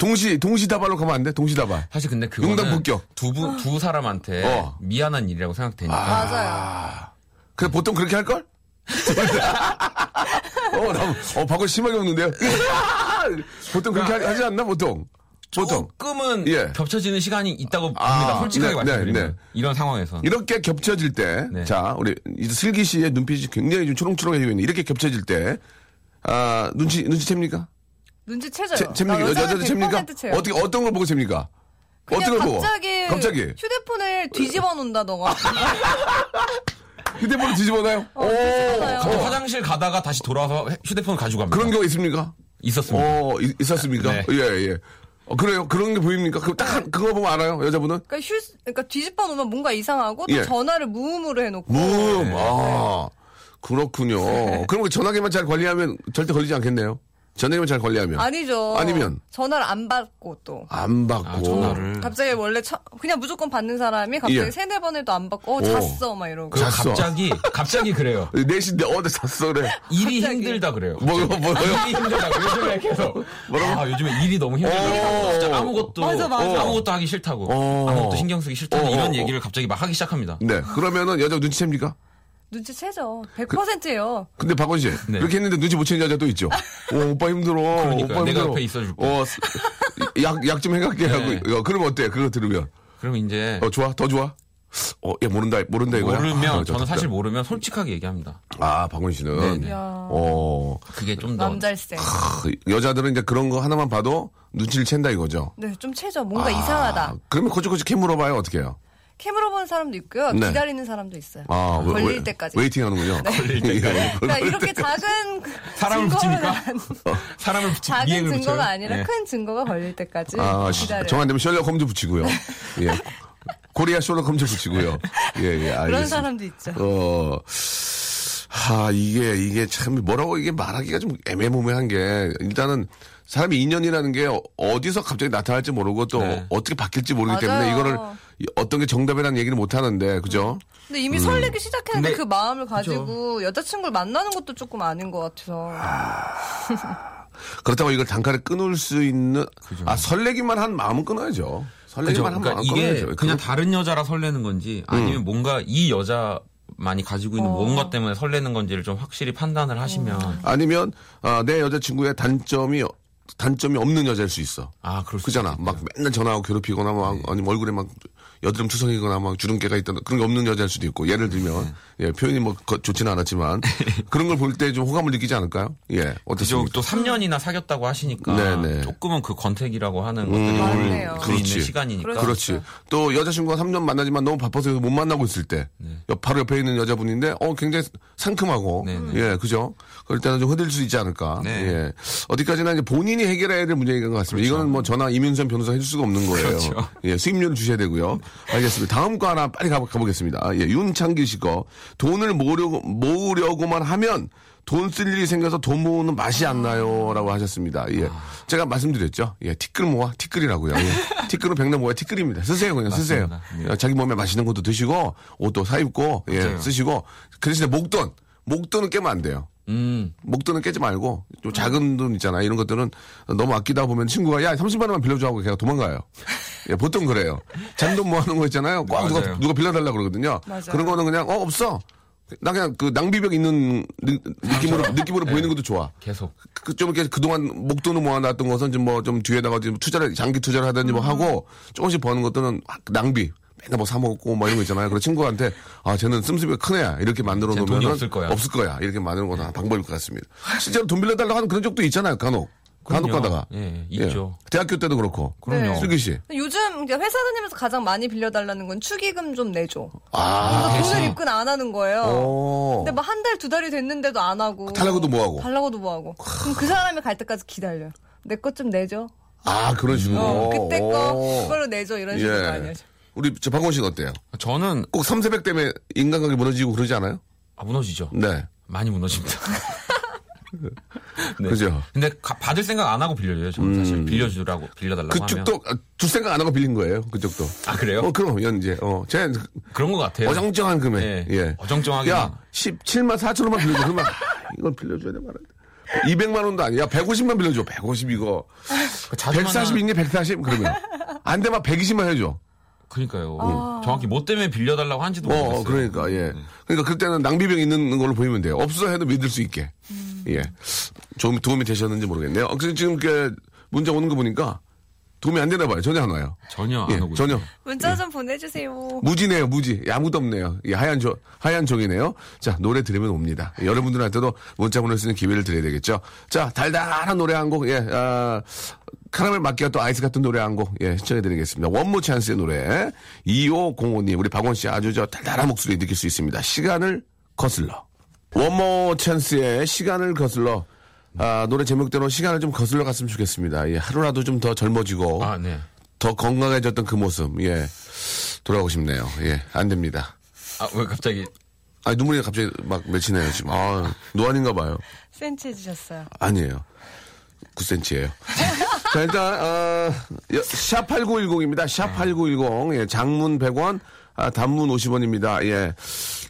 Speaker 1: 동시, 동시다발로 가면 안 돼? 동시다발.
Speaker 3: 사실 근데 그거는
Speaker 1: 용담 폭격.
Speaker 3: 두, 분, 두 사람한테
Speaker 1: 어.
Speaker 3: 미안한 일이라고 생각되니까.
Speaker 2: 맞아요.
Speaker 1: 그래, 보통 그렇게 할 걸? [laughs] 어, 나, 어, 방금 심하게 웃는데요? [laughs] 보통 그렇게 하- 하지 않나, 보통? 보통.
Speaker 3: 조금은
Speaker 1: 예.
Speaker 3: 겹쳐지는 시간이 있다고
Speaker 1: 아,
Speaker 3: 봅니다. 솔직하게
Speaker 1: 네,
Speaker 3: 말씀드리면
Speaker 1: 네, 네.
Speaker 3: 이런 상황에서
Speaker 1: 이렇게 겹쳐질 때,
Speaker 3: 네.
Speaker 1: 자, 우리, 슬기 씨의 눈빛이 굉장히 좀 초롱초롱해지고 있는데, 이렇게 겹쳐질 때, 아, 눈치, 눈치챕니까?
Speaker 2: 눈치 채져요.
Speaker 1: 채, 챕니까?
Speaker 2: 나
Speaker 1: 여자들
Speaker 2: 여자는
Speaker 1: 챕니까?
Speaker 2: 100% 채요.
Speaker 1: 어떻게, 어떤 걸 보고 어떤 걸 보고?
Speaker 2: 갑자기,
Speaker 1: 갑자기.
Speaker 2: 휴대폰을 뒤집어 놓는다던가. [laughs]
Speaker 1: 휴대폰을 뒤집어놔요?
Speaker 2: 어.
Speaker 3: 갑자기 화장실 가다가 다시 돌아와서 휴대폰 가지고 갑니다.
Speaker 1: 그런 경우 있습니까?
Speaker 3: 있었습니다.
Speaker 1: 어, 있, 있었습니까?
Speaker 3: 네.
Speaker 1: 예, 예. 어, 그래요? 그런 게 보입니까? 그, 딱, 한- 그거 보면 알아요? 여자분은?
Speaker 2: 그러니까 휴, 그러니까 뒤집어 놓으면 뭔가 이상하고 또
Speaker 1: 예.
Speaker 2: 전화를 무음으로 해놓고.
Speaker 1: 무
Speaker 3: 네.
Speaker 1: 아, 그렇군요. [laughs] 그럼 그 전화기만 잘 관리하면 절대 걸리지 않겠네요? 전화기만 잘 관리하면.
Speaker 2: 아니죠.
Speaker 1: 아니면?
Speaker 2: 전화를 안 받고 또.
Speaker 1: 안 받고.
Speaker 3: 아, 전화를.
Speaker 2: 갑자기 원래 처- 그냥 무조건 받는 사람이 갑자기
Speaker 1: 예.
Speaker 2: 세네 번에도 안 받고 어
Speaker 1: 오.
Speaker 2: 잤어 막 이러고.
Speaker 3: 그리고
Speaker 1: 잤어.
Speaker 3: 갑자기 갑자기 그래요.
Speaker 1: 4시인데, 어, 나 잤어, 그래.
Speaker 3: 일이
Speaker 2: 갑자기.
Speaker 3: 힘들다 그래요.
Speaker 1: 뭐, 뭐, 뭐요?
Speaker 3: 일이 힘들다고 요즘에 계속 아 요즘에 일이 너무
Speaker 1: 어.
Speaker 3: 힘들다. 진짜 아무것도
Speaker 2: 맞아, 맞아.
Speaker 3: 아무것도 하기 싫다고
Speaker 1: 어.
Speaker 3: 아무것도 신경 쓰기 싫다고
Speaker 1: 어, 어,
Speaker 3: 이런
Speaker 1: 어.
Speaker 3: 얘기를 갑자기 막 하기 시작합니다.
Speaker 1: 네. 그러면은 여자 눈치챕니까?
Speaker 2: 눈치 채죠. 100%예요.
Speaker 1: 근데 박원 씨,
Speaker 3: 네.
Speaker 1: 그렇게 했는데 눈치 못 채는 여자도 있죠. 어, 오빠 힘들어. [laughs]
Speaker 3: 그러니까요.
Speaker 1: 오빠
Speaker 3: 내가
Speaker 1: 힘들어.
Speaker 3: 옆에 있어줄게.
Speaker 1: 어, 약, 약 좀 해갈게
Speaker 3: 네.
Speaker 1: 하고. 어, 그러면 어때? 그거 들으면.
Speaker 3: 그럼 이제
Speaker 1: 어, 좋아? 더 좋아? 어, 얘 모른다, 모른다 이거야?
Speaker 3: 모르면
Speaker 1: 아,
Speaker 3: 저는. 사실 모르면 솔직하게 얘기합니다.
Speaker 1: 아, 박원 씨는.
Speaker 3: 네네.
Speaker 2: 야
Speaker 1: 어,
Speaker 3: 그게 좀 더
Speaker 2: 남잘생.
Speaker 1: 크, 여자들은 이제 그런 거 하나만 봐도 눈치를 챈다 이거죠.
Speaker 2: 네, 좀 채죠. 뭔가
Speaker 1: 아,
Speaker 2: 이상하다.
Speaker 1: 그러면 거치거치 캠 물어봐요, 어떻게 해요?
Speaker 2: 캠으로 보는 사람도 있고요.
Speaker 1: 네.
Speaker 2: 기다리는 사람도 있어요.
Speaker 1: 아, 왜-
Speaker 2: 걸릴
Speaker 1: 왜-
Speaker 2: 때까지.
Speaker 1: 웨이팅 하는군요. 걸릴
Speaker 3: 때까지.
Speaker 2: 그러니까 이렇게 작은
Speaker 3: 사람을
Speaker 2: 증거가
Speaker 3: 붙입니까? 사람을 붙이
Speaker 2: 작은 증거가
Speaker 3: 붙여요?
Speaker 2: 아니라
Speaker 3: 네.
Speaker 2: 큰 증거가 걸릴 때까지
Speaker 1: 아, 시-
Speaker 2: 기다려요.
Speaker 1: 정안 되면 셜록 홈즈 붙이고요. 예. 코리아 셜록 홈즈 붙이고요. 예, 예, 알겠습니다.
Speaker 2: 그런 사람도 있죠.
Speaker 1: 어, 하, 이게, 이게 참, 뭐라고 이게 말하기가 좀 애매모호한 게, 일단은, 사람이 인연이라는 게 어- 어디서 갑자기 나타날지 모르고 또
Speaker 3: 네.
Speaker 1: 어떻게 바뀔지 모르기
Speaker 2: 맞아요.
Speaker 1: 때문에 이거를 이- 어떤 게 정답이라는 얘기를 못 하는데, 그죠?
Speaker 2: 근데 이미 설레기 시작했는데
Speaker 3: 근데-
Speaker 2: 그 마음을 가지고 여자친구를 만나는 것도 조금 아닌 것 같아서.
Speaker 1: 그렇다고 이걸 단칼에 끊을 수 있는, 아, 설레기만 한 마음은 끊어야죠.
Speaker 3: 그죠?
Speaker 1: 설레기만 한
Speaker 3: 그러니까
Speaker 1: 마음은
Speaker 3: 이게
Speaker 1: 끊어야죠.
Speaker 3: 그냥
Speaker 1: 그거-
Speaker 3: 다른 여자라 설레는 건지 아니면 뭔가 이 여자만이 가지고 있는
Speaker 2: 어.
Speaker 3: 뭔가 때문에 설레는 건지를 좀 확실히 판단을 하시면
Speaker 1: 아니면, 아, 내 여자친구의 단점이, 단점이 없는 여자일 수 있어.
Speaker 3: 아 그럴 수
Speaker 1: 그잖아. 막 맨날 전화하고 괴롭히거나 막 아니면 얼굴에 막 여드름 투성이거나 막 주름깨가 있던 그런 게 없는 여자일 수도 있고 예를 들면 예, 표현이 뭐 거- 좋지는 않았지만 [laughs] 그런 걸 볼 때 좀 호감을 느끼지 않을까요? 예. 어떻습니까?
Speaker 3: 또 3년이나 사귀었다고 하시니까
Speaker 1: 네네.
Speaker 3: 조금은 그 권태기라고 하는 것들이
Speaker 2: 맞네요.
Speaker 3: 올수
Speaker 1: 그렇지.
Speaker 3: 있는 시간이니까.
Speaker 2: 그렇죠.
Speaker 1: 그렇지. 또 여자친구가 3년 만나지만 너무 바빠서 못 만나고 있을 때 옆- 바로 옆에 있는 여자분인데 어 굉장히 상큼하고
Speaker 3: 네네.
Speaker 1: 예 그죠. 그럴 때는 좀 흔들 수 있지 않을까.
Speaker 3: 네.
Speaker 1: 예. 어디까지나 이제 본인이 해결해야 될 문제인 것 같습니다. 이거는 뭐 전화 이민선 변호사 해줄 수가 없는 거예요.
Speaker 3: 그렇죠.
Speaker 1: 예 수임료를 주셔야 되고요. 알겠습니다. 다음 거 하나 빨리 가보, 가보겠습니다. 예 윤창길 씨거 돈을 모으려고 모으려고만 하면 돈 쓸 일이 생겨서 돈 모으는 맛이 안 나요 라고 하셨습니다. 예. 제가 말씀드렸죠. 예, 티끌 모아 티끌이라고요. 예. [laughs] 티끌은 백날 모아 티끌입니다. 쓰세요 그냥 쓰세요.
Speaker 3: 예.
Speaker 1: 자기 몸에 맛있는 것도 드시고 옷도 사 입고 예. 쓰시고 그 대신에 목돈 목돈은 깨면 안 돼요.
Speaker 3: 음.
Speaker 1: 목돈은 깨지 말고 좀 작은 돈 있잖아 이런 것들은 너무 아끼다 보면 친구가 야 30만 원만 빌려줘 하고 걔가 도망가요. [laughs] 예, 보통 그래요. 잔돈 모아놓은 거 있잖아요. 꼭 누가. 누가 빌려달라 그러거든요.
Speaker 2: 맞아요.
Speaker 1: 그런 거는 그냥 어 없어. 나 그냥 그 낭비벽 있는 느, 느낌으로 느낌으로 보이는 것도 좋아.
Speaker 3: 계속.
Speaker 1: 그, 좀 이렇게 그동안 목돈을 모아놨던 것은 좀 뭐 좀 뒤에다가 좀 투자를, 장기 투자를 하든지 뭐 하고 조금씩 버는 것들은 낭비. 맨날 뭐 사먹고 뭐 이런 거 있잖아요. 그래서 친구한테 아, 쟤는 씀씀이가 큰 애야. 이렇게 만들어 놓으면
Speaker 3: 없을 거야.
Speaker 1: 없을 거야. 이렇게 만드는 것도 하나 방법일 것 같습니다. 실제로 돈 빌려달라고 하는 그런 적도 있잖아요. 간혹. 간혹
Speaker 3: 그럼요.
Speaker 1: 가다가.
Speaker 3: 예, 있죠.
Speaker 1: 대학교 때도 그렇고.
Speaker 3: 그럼요.
Speaker 2: 네.
Speaker 1: 슬기 씨.
Speaker 2: 요즘 회사 다니면서 가장 많이 빌려달라는 건 축의금 좀 내줘.
Speaker 1: 아.
Speaker 2: 그래서 돈을 입금 안 하는 거예요.
Speaker 1: 오.
Speaker 2: 근데 뭐한달 두 달이 됐는데도 안 하고.
Speaker 1: 달라고도 뭐 하고.
Speaker 2: 달라고도 뭐 하고. 그럼 그 사람이 갈 때까지 기다려. 내 것 좀 내줘.
Speaker 1: 아, 그런 식으로.
Speaker 2: 어, 그때 거
Speaker 1: 오.
Speaker 2: 그걸로 내줘 이런 식으로
Speaker 1: 예.
Speaker 2: 많이 하죠.
Speaker 1: 우리 저 박원 씨는 어때요?
Speaker 3: 저는
Speaker 1: 꼭 삼세백 때문에 인간관계 무너지고 그러지 않아요?
Speaker 3: 아, 무너지죠.
Speaker 1: 네.
Speaker 3: 많이 무너집니다. [laughs] 네.
Speaker 1: 그죠?
Speaker 3: 근데 가- 받을 생각 안 하고 빌려줘요. 저는 사실 빌려주라고 빌려달라고 하면.
Speaker 1: 그쪽도 아, 두 생각 안 하고 빌린 거예요. 그쪽도.
Speaker 3: 아 그래요?
Speaker 1: 어, 그럼 연재. 어, 제
Speaker 3: 그런 것 같아요.
Speaker 1: 어정쩡한 금액.
Speaker 3: 네.
Speaker 1: 예.
Speaker 3: 어정쩡하게.
Speaker 1: 야, 17만 4천 원만 빌려줘. 그러면 아, 이걸 빌려줘야 돼 말인데. 200만 원도 아니야. 150만 빌려줘. 150 이거.
Speaker 3: 그 자주만
Speaker 1: 140
Speaker 3: 하는-
Speaker 1: 있니? 140? 그러면. 안 되면 120만 해줘.
Speaker 3: 그러니까요. 정확히 뭐 때문에 빌려달라고 한지도
Speaker 1: 어,
Speaker 3: 모르겠어요.
Speaker 1: 어, 그러니까, 예. 그러니까 그때는 낭비병 있는 걸로 보이면 돼요. 없어 해도 믿을 수 있게. 예. 좀 도움이 되셨는지 모르겠네요. 어, 그래서 지금 그 문자 오는 거 보니까 도움이 안 되나 봐요. 전혀 안 와요.
Speaker 3: 전혀
Speaker 1: 예,
Speaker 3: 안 오고
Speaker 1: 전혀.
Speaker 2: 문자 좀 보내주세요.
Speaker 1: 무지네요, 무지. 예, 아무도 없네요. 예, 하얀 조, 하얀 종이네요. 자, 노래 들으면 옵니다. 예, 여러분들한테도 문자 보낼 수 있는 기회를 드려야 되겠죠. 자, 달달한 노래 한 곡, 예, 아, 카라멜 마키아또 아이스 같은 노래 한 곡, 예, 시청해드리겠습니다. 원모 찬스의 노래. 2505님, 우리 박원 씨 아주 저 달달한 목소리 느낄 수 있습니다. 시간을 거슬러. 원모 찬스의 시간을 거슬러. 아, 노래 제목대로 시간을 좀 거슬러 갔으면 좋겠습니다. 예, 하루라도 좀 더 젊어지고.
Speaker 3: 아, 네.
Speaker 1: 더 건강해졌던 그 모습, 예. 돌아오고 싶네요. 예, 안 됩니다.
Speaker 3: 아, 왜 갑자기
Speaker 1: 아 눈물이 갑자기 막 맺히네요, 지금. 아, 노안인가 봐요.
Speaker 2: 센치 해주셨어요.
Speaker 1: 아니에요. 9cm예요. 자, 일단, 어, 샵8910입니다. 샵8910. 예, 장문 100원, 아, 단문 50원입니다. 예.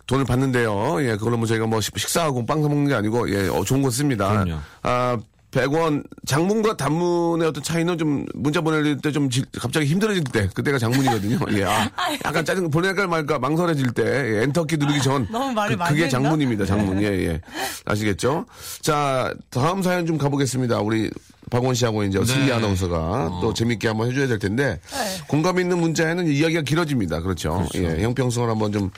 Speaker 1: 돈을 받는데요. 예, 그걸로 뭐 저희가 뭐 식- 식사하고 빵 사먹는 게 아니고, 예, 어, 좋은 거 씁니다.
Speaker 3: 그럼요.
Speaker 1: 아, 100원, 장문과 단문의 어떤 차이는 좀 문자 보낼 때 좀 갑자기 힘들어질 때, 그때가 장문이거든요. [laughs] 예, 아, 약간 짜증, 보낼까 말까 망설여질 때, 예, 엔터키 누르기 전. [laughs]
Speaker 2: 너무 말을
Speaker 1: 그, 그게
Speaker 2: 했나?
Speaker 1: 장문입니다, 장문. 예, 예. 아시겠죠? 자, 다음 사연 좀 가보겠습니다. 우리 박원 씨하고 이제 슬기 아나운서가 또 재밌게 한번 해줘야 될 텐데,
Speaker 2: 네.
Speaker 1: 공감 있는 문자에는 이야기가 길어집니다. 그렇죠. 예, 형평성을 한번 좀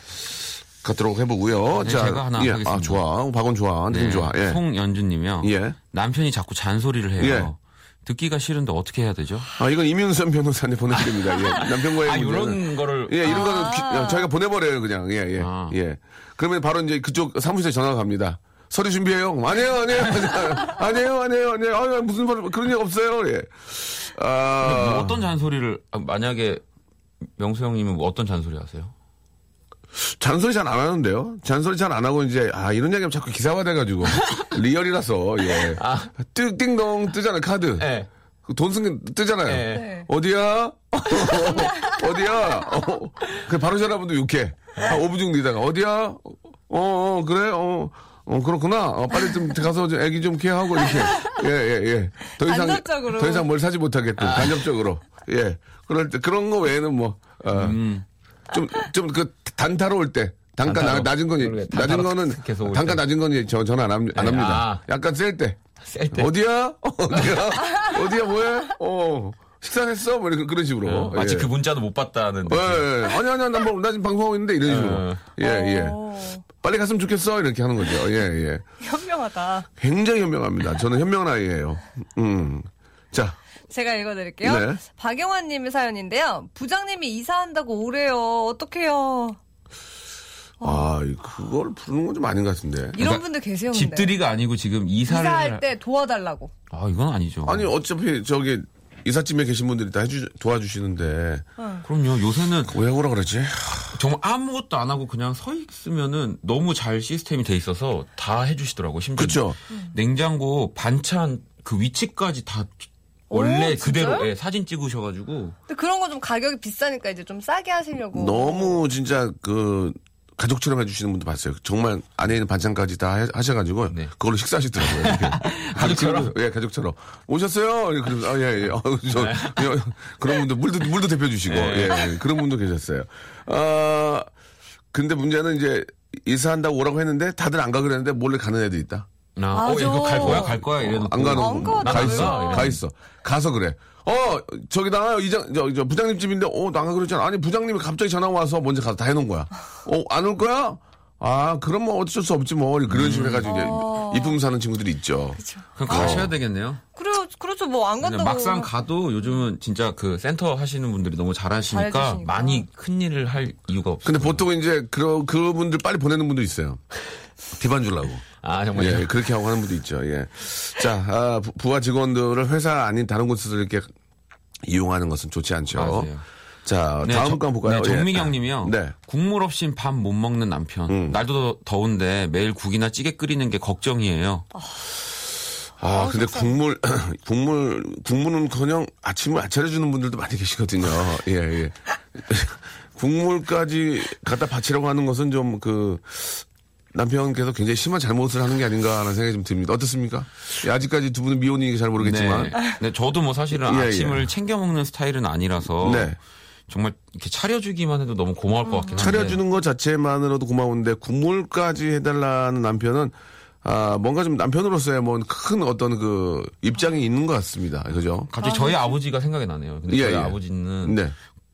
Speaker 1: 갖도록 해보고요.
Speaker 3: 네,
Speaker 1: 자,
Speaker 3: 제가 하나
Speaker 1: 예,
Speaker 3: 하겠습니다.
Speaker 1: 아, 좋아. 박원 좋아. 느낌
Speaker 3: 네,
Speaker 1: 좋아. 예.
Speaker 3: 송연주님이요.
Speaker 1: 예.
Speaker 3: 남편이 자꾸 잔소리를 해요.
Speaker 1: 예.
Speaker 3: 듣기가 싫은데 어떻게 해야 되죠?
Speaker 1: 아, 이건 이민선 변호사한테 보내드립니다. 예. [laughs] 남편과의
Speaker 3: 아. 이런 거를
Speaker 1: 예, 이런 거는 귀- 야, 저희가 보내버려요, 그냥. 예, 예.
Speaker 3: 아.
Speaker 1: 예. 그러면 바로 이제 그쪽 사무실에 전화가 갑니다. 서류 준비해요? 아니에요, 아니에요, [laughs] 아니에요, 아니에요, 아니에요. 아, 무슨 말, 그런 일 없어요, 예. 아.
Speaker 3: 뭐 어떤 잔소리를 아, 만약에 명수 형님은 뭐 어떤 잔소리 하세요?
Speaker 1: 잔소리 잘 안 하는데요? 잔소리 잘 안 하고 이제, 아, 이런 얘기하면 자꾸 기사화 돼가지고. [laughs] 리얼이라서, 예.
Speaker 3: 아.
Speaker 1: 뜨, 띵동 뜨잖아요, 카드.
Speaker 3: 네.
Speaker 1: 그돈쓴 게 뜨잖아요.
Speaker 3: 네.
Speaker 2: 네.
Speaker 1: 어디야? [laughs] 어디야? 어, 그 바로 전화분도 욕해. 한 5분 정도 있다가 어디야? 어, 어 그래? 어, 어 그렇구나. 어, 빨리 좀 가서 좀 애기 좀 케어하고 이렇게. 예, 예, 예. 더 이상
Speaker 2: 간접적으로.
Speaker 1: 더 이상 뭘 사지 못하겠군. 간접적으로. 예. 그럴 때 그런 거 외에는 뭐 어, 좀 좀 그 단타로울 때. 단가 나-
Speaker 3: 단타로.
Speaker 1: 낮은 거니
Speaker 3: 모르겠-
Speaker 1: 낮은 거는 단가
Speaker 3: 때.
Speaker 1: 낮은 거니 저 전화 안, 합, 안
Speaker 3: 네,
Speaker 1: 합니다.
Speaker 3: 아.
Speaker 1: 약간 셀 때.
Speaker 3: 셀 때.
Speaker 1: 어디야? [laughs] 어디야? 어디야 뭐해? 어 식사했어? 뭐 이렇게 그런 식으로.
Speaker 3: 어, 마치
Speaker 1: 예.
Speaker 3: 그 문자도 못 봤다는
Speaker 1: 예. 예. 아니 아니야 나, 뭐, 나 지금 방송하고 있는데 이런 식으로.
Speaker 3: 어.
Speaker 1: 예 예.
Speaker 2: 오,
Speaker 1: 빨리 갔으면 좋겠어 이렇게 하는 거죠. 예 예.
Speaker 2: 현명하다.
Speaker 1: 굉장히 현명합니다. 저는 현명한 아이예요. 음. 자
Speaker 2: 제가 읽어드릴게요.
Speaker 1: 네.
Speaker 2: 박영환님의 사연인데요. 부장님이 이사한다고 오래요. 어떡해요.
Speaker 1: 아, 그걸 부르는 건 좀 아닌 것 같은데.
Speaker 2: 이런
Speaker 3: 그러니까
Speaker 2: 분들 계세요. 근데.
Speaker 3: 집들이가 아니고 지금 이사를
Speaker 2: 이사할 때 도와달라고.
Speaker 3: 아 이건 아니죠.
Speaker 1: 아니, 어차피 저기 이삿짐에 계신 분들이 다 해주, 도와주시는데.
Speaker 3: 그럼요. 요새는
Speaker 1: 왜 오라 그러지?
Speaker 3: 정말 아무것도 안 하고 그냥 서 있으면은 너무 잘 시스템이 돼 있어서 다 해주시더라고. 심지어
Speaker 1: 그쵸?
Speaker 3: 냉장고 반찬 그 위치까지 다 원래
Speaker 2: 오,
Speaker 3: 그대로? 예, 사진 찍으셔가지고
Speaker 2: 근데 그런 거 좀 가격이 비싸니까 이제 좀 싸게 하시려고.
Speaker 1: 너무 진짜 그, 가족처럼 해주시는 분도 봤어요. 정말 안에 있는 반찬까지 다 해- 하셔가지고
Speaker 3: 네.
Speaker 1: 그걸로 식사하시더라고요. 이렇게. [laughs]
Speaker 3: 가족처럼?
Speaker 1: 예, 가족처럼 오셨어요. 이렇게 그러면서, 아, 예, 예. 어, 저,
Speaker 3: 네.
Speaker 1: 예, 그런 분들 물도 물도 대표 주시고 예, 예, 그런 분도 계셨어요. 아 근데 문제는 이제 이사한다고 오라고 했는데 다들 안 가기로 했는데 몰래 가는 애들 있다.
Speaker 3: 나 어,
Speaker 2: 맞아.
Speaker 3: 이거 갈 거야 갈 거야 이래놓고
Speaker 1: 안 가는
Speaker 2: 안
Speaker 1: 거.
Speaker 2: 가더라고요.
Speaker 1: 가 있어. 가 있어. 가서 그래. 어, 저기다, 이장, 저, 저, 부장님 집인데, 어, 나가 그랬잖아. 아니, 부장님이 갑자기 전화 와서 먼저 가서 다 해놓은 거야. 어, 안 올 거야? 아, 그럼 뭐 어쩔 수 없지 뭐. 그런 식으로 해가지고 이제 이쁨 사는 친구들이 있죠.
Speaker 3: 그럼 가셔야 되겠네요.
Speaker 2: 그래, 그렇죠. 뭐 안
Speaker 3: 근데
Speaker 2: 간다고.
Speaker 3: 막상 가도 요즘은 진짜 그 센터 하시는 분들이 너무 잘하시니까
Speaker 2: 잘해주시니까.
Speaker 3: 많이 큰 일을 할 이유가 없어요.
Speaker 1: 근데 보통 이제 그, 그분들 빨리 보내는 분도 있어요. 디반 주려고.
Speaker 3: 아 정말
Speaker 1: 예, 그렇게 하고 하는 분도 있죠. 예. 자, 아, 부- 부하 직원들을 회사 아닌 다른 곳에서 이렇게 이용하는 것은 좋지 않죠.
Speaker 3: 맞아요.
Speaker 1: 자,
Speaker 3: 네,
Speaker 1: 다음
Speaker 3: 저-
Speaker 1: 거 볼까요?
Speaker 3: 네,
Speaker 1: 예.
Speaker 3: 정미경 님이요.
Speaker 1: 네.
Speaker 3: 국물 없인 밥 못 먹는 남편. 날도 더운데 매일 국이나 찌개 끓이는 게 걱정이에요.
Speaker 1: 아, 근데 국물, [clears throat] 국물, 국물은 그냥 아침을 안 차려주는 분들도 많이 계시거든요. [laughs] 예, 예. [laughs] 국물까지 갖다 바치라고 하는 것은 좀 그, 남편께서 굉장히 심한 잘못을 하는 게 아닌가 하는 생각이 좀 듭니다. 어떻습니까? 예, 아직까지 두 분은 미혼이니까 잘 모르겠지만.
Speaker 3: 네. 네, 저도 뭐 사실은 [laughs]
Speaker 1: 예,
Speaker 3: 아침을
Speaker 1: 예.
Speaker 3: 챙겨 먹는 스타일은 아니라서
Speaker 1: 네.
Speaker 3: 정말 이렇게 차려주기만 해도 너무 고마울 것 같긴 한데.
Speaker 1: 차려주는 것 자체만으로도 고마운데 국물까지 해달라는 남편은 아, 뭔가 좀 남편으로서의 뭐큰 어떤 그 입장이 있는 것 같습니다. 그죠?
Speaker 3: 갑자기 저희 아버지가 생각이 나네요. 근데
Speaker 1: 예,
Speaker 3: 저희
Speaker 1: 예.
Speaker 3: 아버지는
Speaker 1: 네.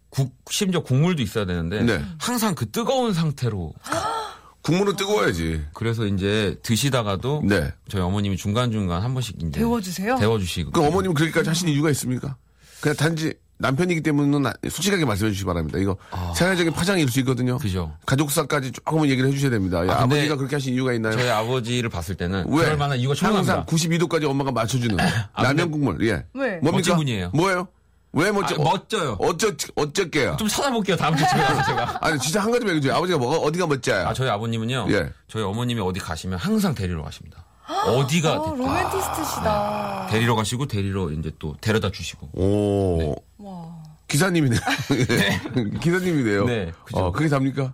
Speaker 3: 국 심지어 국물도 있어야 되는데
Speaker 1: 네.
Speaker 3: 항상 그 뜨거운 상태로 [gasps]
Speaker 1: 국물은 뜨거워야지.
Speaker 3: 그래서 이제 드시다가도
Speaker 1: 네.
Speaker 3: 저희 어머님이 중간 중간 한 번씩 이제
Speaker 2: 데워주세요?
Speaker 3: 데워주시고
Speaker 1: 그 어머님은 그렇게까지 하신 이유가 있습니까? 그냥 단지 남편이기 때문은 아- 솔직하게 말씀해 주시기 바랍니다. 이거 사회적인 파장일 수 있거든요.
Speaker 3: 그죠.
Speaker 1: 가족사까지 조금은 얘기를 해 주셔야 됩니다. 예,
Speaker 3: 아,
Speaker 1: 아, 버지가 그렇게 하신 이유가 있나요?
Speaker 3: 저희 아버지를 봤을 때는
Speaker 1: 왜?
Speaker 3: 그럴 만한 이유가
Speaker 1: 항상
Speaker 3: 충분합니다.
Speaker 1: 92도까지 엄마가 맞춰주는 라면 국물. 예.
Speaker 2: 왜?
Speaker 1: 뭡니까?
Speaker 3: 멋진 분이에요.
Speaker 1: 뭐예요? 왜 멋져?
Speaker 3: 아, 멋져요.
Speaker 1: 어쩌 어쩌게요?
Speaker 3: 좀 찾아볼게요. 다음 주에 가서 [laughs] 제가.
Speaker 1: 아니 진짜 한 가지 얘기해줘요. 아버지가 뭐가 어디가 멋져요?
Speaker 3: 아, 저희 아버님은요.
Speaker 1: 예.
Speaker 3: 저희 어머님이 어디 가시면 항상 데리러 가십니다. [gasps] 어디가
Speaker 2: 어,
Speaker 3: 됐든
Speaker 2: 로맨티스트시다.
Speaker 3: 데리러 가시고 데리러 이제 또 데려다 주시고.
Speaker 1: 오
Speaker 2: 와.
Speaker 1: 기사님이네요. [laughs] 기사님이네요.
Speaker 3: 네, 그죠.
Speaker 1: 어, 그게 답니까?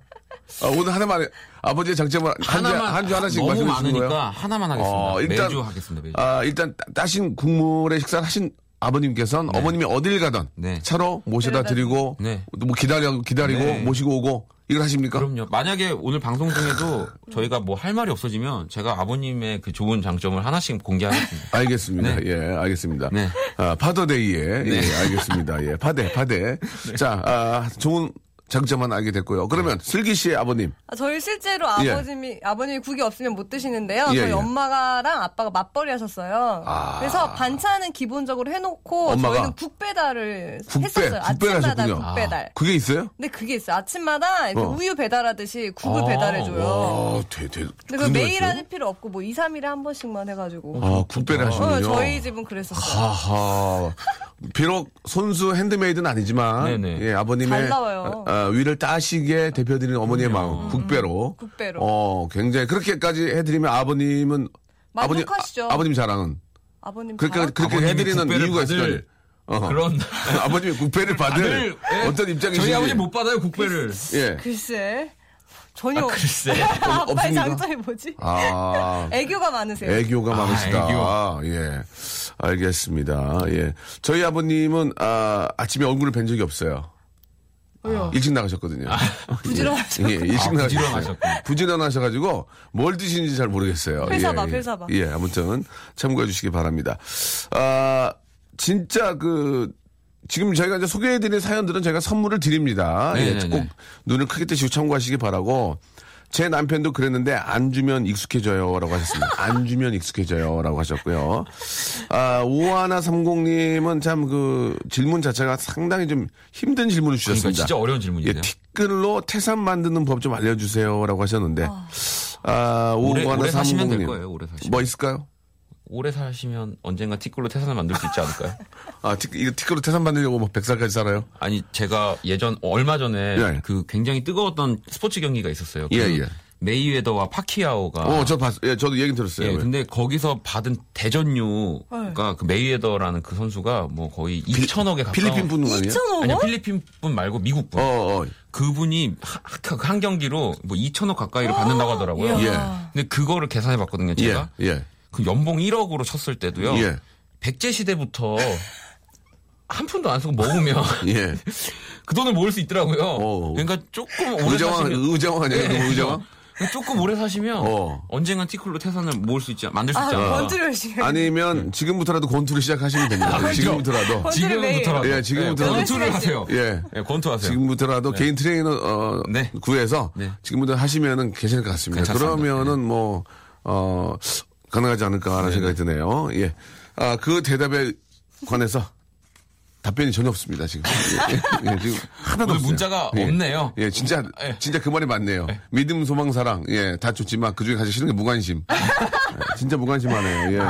Speaker 1: 아, 오늘 하나만 해. 아버지의 장점을 한주
Speaker 3: 하나만
Speaker 1: 한 주 하나씩
Speaker 3: 너무
Speaker 1: 말씀해
Speaker 3: 많으니까
Speaker 1: 거예요?
Speaker 3: 하나만 하겠습니다.
Speaker 1: 어, 일단-
Speaker 3: 매주 하겠습니다. 매주.
Speaker 1: 아, 일단 따- 따신 국물의 식사를 하신 아버님께서는 어머님이 어딜 가던
Speaker 3: 네.
Speaker 1: 차로 모셔다 드리고
Speaker 3: 네.
Speaker 1: 뭐 기다려 기다리고
Speaker 3: 네.
Speaker 1: 모시고 오고 이걸 하십니까?
Speaker 3: 그럼요. 만약에 오늘 방송 중에도 [laughs] 저희가 뭐 할 말이 없어지면 제가 아버님의 그 좋은 장점을 하나씩 공개하겠습니다.
Speaker 1: 알겠습니다.
Speaker 3: 네.
Speaker 1: 예, 알겠습니다.
Speaker 3: 네.
Speaker 1: 아, 파더데이에 예, 알겠습니다. 예, 파대, 파대. [laughs]
Speaker 3: 네.
Speaker 1: 자, 아, 좋은 장점만 알게 됐고요. 그러면 슬기 씨의 아버님.
Speaker 2: 아, 저희 실제로
Speaker 1: 예.
Speaker 2: 아버님이 아버님이 국이 없으면 못 드시는데요.
Speaker 1: 예,
Speaker 2: 저희
Speaker 1: 예.
Speaker 2: 엄마랑 아빠가 맞벌이 하셨어요.
Speaker 1: 아.
Speaker 2: 그래서 반찬은 기본적으로 해놓고
Speaker 1: 엄마가?
Speaker 2: 저희는 국 배달을
Speaker 1: 국배,
Speaker 2: 했었어요.
Speaker 1: 국배를
Speaker 2: 아침마다
Speaker 1: 하셨군요.
Speaker 2: 국 배달.
Speaker 1: 그게 있어요?
Speaker 2: 근데 그게 있어요. 아침마다 이렇게
Speaker 1: 어.
Speaker 2: 우유 배달하듯이 국을
Speaker 3: 아,
Speaker 2: 배달해줘요.
Speaker 1: 와, 대, 대.
Speaker 2: 근데 그
Speaker 1: 그런
Speaker 2: 매일? 할 필요 없고 뭐 2, 3일에 한 번씩만 해가지고.
Speaker 1: 아, 국배를
Speaker 2: 어,
Speaker 1: 하시는군요.
Speaker 2: 저희 집은 그랬었어요.
Speaker 1: 하하. 비록 손수 핸드메이드는 아니지만
Speaker 3: 네네.
Speaker 1: 예, 아버님의
Speaker 2: 잘 나와요.
Speaker 1: 아, 아, 위를 따시게 대표드리는 어머니의 마음 국배로
Speaker 2: 국배로.
Speaker 1: 어 굉장히 그렇게까지 해드리면 아버님은 아버님
Speaker 2: 만족하시죠.
Speaker 1: 아, 버님 자랑은
Speaker 2: 아버님
Speaker 1: 그렇게
Speaker 2: 자랑?
Speaker 1: 그렇게
Speaker 3: 아버님이
Speaker 1: 해드리는
Speaker 3: 국배를
Speaker 1: 이유가 있을
Speaker 3: 받을
Speaker 1: 거예요. 어.
Speaker 3: 그런 [laughs]
Speaker 1: 아버님이 국배를 받을
Speaker 3: 다들, 예?
Speaker 1: 어떤 입장이신지
Speaker 3: 저희 아버지 못 받아요 국배를.
Speaker 1: 예.
Speaker 2: 글쎄. 전혀.
Speaker 3: 아, 글쎄. [laughs]
Speaker 2: 아빠의
Speaker 1: 없습니까?
Speaker 2: 장점이 뭐지?
Speaker 1: 아 [laughs]
Speaker 2: 애교가 많으세요.
Speaker 1: 애교가
Speaker 3: 아,
Speaker 1: 많으시다. 예. 알겠습니다. 예. 저희 아버님은, 아, 아침에 얼굴을 뵌 적이 없어요.
Speaker 2: 왜요?
Speaker 1: 일찍 나가셨거든요. [laughs]
Speaker 2: 부지런하셔.
Speaker 1: 예, 일찍
Speaker 3: 아,
Speaker 1: 나가셨어요.
Speaker 3: 부지런하셨군요.
Speaker 1: 부지런하셔가지고 뭘 드시는지 잘 모르겠어요.
Speaker 2: 회사밥,
Speaker 1: 예, 예.
Speaker 2: 회사밥.
Speaker 1: 예, 아무튼 참고해 주시기 바랍니다. 아, 진짜 그, 지금 저희가 이제 소개해드린 사연들은 저희가 선물을 드립니다. 예,
Speaker 3: 네네네.
Speaker 1: 꼭 눈을 크게 뜨시고 참고하시기 바라고. 제 남편도 그랬는데 안 주면 익숙해져요라고 하셨습니다. 안 주면 익숙해져요라고 하셨고요. 아, 5130님은 참 그 질문 자체가 상당히 좀 힘든 질문을
Speaker 3: 그러니까
Speaker 1: 주셨습니다.
Speaker 3: 진짜 어려운
Speaker 1: 예,
Speaker 3: 질문이네요.
Speaker 1: 티끌로 태산 만드는 법 좀 알려주세요라고 하셨는데, 아, 5130님.
Speaker 3: 거예요. 오래 사시면.
Speaker 1: 뭐 있을까요?
Speaker 3: 오래 사시면 언젠가 티끌로 태산을 만들 수 있지 않을까요? [laughs]
Speaker 1: 아, 티, 이거 티끌로 태산 만들려고 뭐 100살까지 살아요?
Speaker 3: 아니 제가 예전 얼마 전에
Speaker 1: 예.
Speaker 3: 그 굉장히 뜨거웠던 스포츠 경기가 있었어요. 그
Speaker 1: 예, 예.
Speaker 3: 메이웨더와 파키아오가
Speaker 1: 어, 저 봤, 예, 저도 얘기 들었어요.
Speaker 3: 예, 근데 거기서 받은 대전료가 그 메이웨더라는 그 선수가 뭐 거의 2천억에 가까운
Speaker 1: 필리핀 분 아니에요?
Speaker 2: 2,000원?
Speaker 3: 아니요 필리핀 분 말고 미국 분
Speaker 1: 어, 어.
Speaker 3: 그분이 하- 하- 한 경기로 뭐 2천억 가까이를 받는다고 하더라고요.
Speaker 1: 예.
Speaker 3: 근데 그거를 계산해 봤거든요.
Speaker 1: 예,
Speaker 3: 제가
Speaker 1: 예.
Speaker 3: 그 연봉 1억으로 쳤을 때도요.
Speaker 1: 예.
Speaker 3: 백제 시대부터 한 푼도 안 쓰고 먹으면 [laughs]
Speaker 1: 예.
Speaker 3: 그 돈을 모을 수 있더라고요.
Speaker 1: 어.
Speaker 3: 그러니까 조금 오래
Speaker 1: 의자왕,
Speaker 3: 사시면
Speaker 1: 의자왕 아니에요?
Speaker 3: 네.
Speaker 1: 그 의자왕?
Speaker 3: 조금 오래 사시면
Speaker 1: 어.
Speaker 3: 언젠간 티클로 태산을 모을 수 있지 만들 수
Speaker 2: 아,
Speaker 3: 있지 않아.
Speaker 2: 권투를 열심히.
Speaker 1: 아니면 지금부터라도 권투를 시작하시면 됩니다.
Speaker 3: 그렇죠.
Speaker 1: 지금부터라도.
Speaker 3: 지금부터라도.
Speaker 1: 예, 지금부터라도.
Speaker 3: 네, 권투를 하세요.
Speaker 1: 예.
Speaker 3: 예, 권투하세요.
Speaker 1: 지금부터라도 개인 트레이너 어,
Speaker 3: 네.
Speaker 1: 구해서
Speaker 3: 네.
Speaker 1: 지금부터 하시면은 괜찮을 것 같습니다.
Speaker 3: 괜찮습니다.
Speaker 1: 그러면은 뭐 어, 가능하지 않을까 하는 생각이 드네요. 예. 아, 그 대답에 관해서 답변이 전혀 없습니다, 지금. 예, 예, 지금 [laughs] 하나도 없어요.
Speaker 3: 문자가
Speaker 1: 예.
Speaker 3: 없네요.
Speaker 1: 예, 진짜,
Speaker 3: 예.
Speaker 1: 진짜 그 말이 맞네요. 믿음, 소망, 사랑. 예, 다 좋지만 그 중에 가장 싫은 게 무관심. [laughs] 예, 진짜 무관심하네요. 예.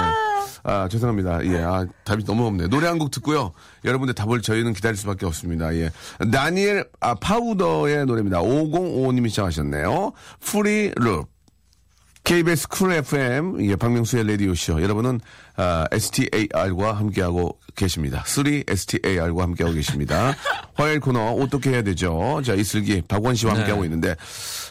Speaker 1: 아, 죄송합니다. 예, 아, 답이 너무 없네요. 노래 한 곡 듣고요. 여러분들 답을 저희는 기다릴 수밖에 없습니다. 예. 다니엘, 아, 파우더의 노래입니다. 5055님이 시작하셨네요. 프리 룹. KBS 쿨 FM, 예, 박명수의 라디오쇼. 여러분은, 아, STAR과 함께하고 계십니다. 3 STAR과 함께하고 계십니다. [laughs] 화요일 코너, 어떻게 해야 되죠? 자, 이슬기, 박원 씨와 함께하고
Speaker 3: 네.
Speaker 1: 있는데,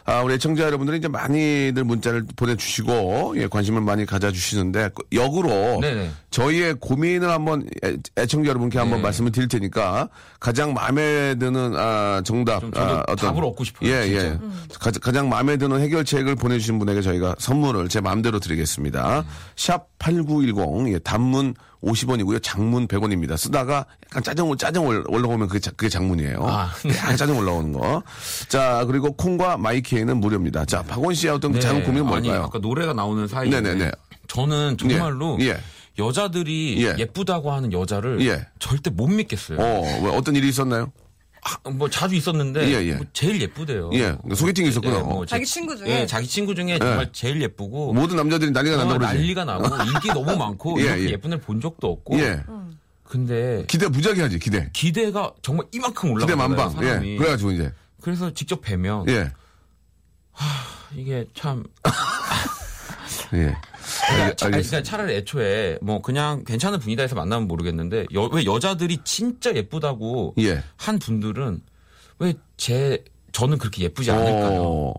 Speaker 1: 아, 우리 애청자 여러분들이 이제 많이들 문자를 보내주시고, 예, 관심을 많이 가져주시는데, 그 역으로,
Speaker 3: 네네.
Speaker 1: 저희의 고민을 한번 애, 애청자 여러분께 한번
Speaker 3: 네.
Speaker 1: 말씀을 드릴 테니까, 가장 마음에 드는, 아, 정답, 아, 어떤.
Speaker 3: 답을 얻고 싶어요,
Speaker 1: 예,
Speaker 3: 진짜.
Speaker 1: 예. 가, 가장 마음에 드는 해결책을 보내주신 분에게 저희가 선물을 제 마음대로 드리겠습니다. 샵 8910, 예, 단문 50원이고요. 장문 100원입니다. 쓰다가 약간 짜증, 짜증 올- 올라오면 그게, 자- 그게 장문이에요.
Speaker 3: 아.
Speaker 1: 약간 짜증 올라오는 거. 자, 그리고 콩과 마이케이는 무료입니다. 자, 박원 씨의 어떤
Speaker 3: 네.
Speaker 1: 작은 고민은
Speaker 3: 아니,
Speaker 1: 뭘까요?
Speaker 3: 아까 노래가 나오는 사이에
Speaker 1: 네네네.
Speaker 3: 저는 정말로
Speaker 1: 예, 예.
Speaker 3: 여자들이
Speaker 1: 예.
Speaker 3: 예. 쁘다고 하는 여자를
Speaker 1: 예.
Speaker 3: 절대 못 믿겠어요.
Speaker 1: 어, 왜 어떤 일이 있었나요?
Speaker 3: 아, 뭐 자주 있었는데
Speaker 1: 예, 예.
Speaker 3: 뭐 제일 예쁘대요.
Speaker 1: 예, 소개팅이 있었구나.
Speaker 3: 예, 뭐 제-
Speaker 2: 자기 친구 중에?
Speaker 3: 예, 자기 친구 중에 정말 제일 예쁘고
Speaker 1: 모든 남자들이 난리가 난다고
Speaker 3: 어,
Speaker 1: 그러지.
Speaker 3: 난리가 나고 [laughs] 인기 너무 많고
Speaker 1: 예,
Speaker 3: 이렇게
Speaker 1: 예.
Speaker 3: 예, 쁜 애를 본 적도 없고
Speaker 1: 예.
Speaker 3: 근데
Speaker 1: 기대 무지하게 하지, 기대.
Speaker 3: 기대가 정말 이만큼 올라가요.
Speaker 1: 기대 만방.
Speaker 3: 사람이.
Speaker 1: 예. 그래가지고 이제.
Speaker 3: 그래서 직접 뵈면
Speaker 1: 예.
Speaker 3: 이게 참
Speaker 1: 예.
Speaker 3: 그러니까,
Speaker 1: 알-
Speaker 3: 차,
Speaker 1: 알겠습니다.
Speaker 3: 그러니까 차라리 애초에 뭐 그냥 괜찮은 분이다 해서 만나면 모르겠는데 여, 왜 여자들이 진짜 예쁘다고
Speaker 1: 예.
Speaker 3: 한 분들은 왜 제 저는 그렇게 예쁘지 않을까요?
Speaker 1: 어.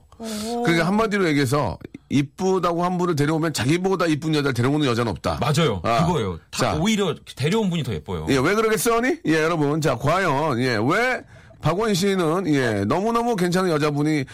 Speaker 1: 그러니까 한마디로 얘기해서 이쁘다고 한 분을 데려오면 자기보다 이쁜 여자를 데려오는 여자는 없다.
Speaker 3: 맞아요.
Speaker 1: 아.
Speaker 3: 그거예요. 다
Speaker 1: 자.
Speaker 3: 오히려 데려온 분이 더 예뻐요.
Speaker 1: 예, 왜 그러겠어니? 예, 여러분. 자, 과연, 예, 왜 박원 씨는, 예, 너무너무 괜찮은 여자분이, 에,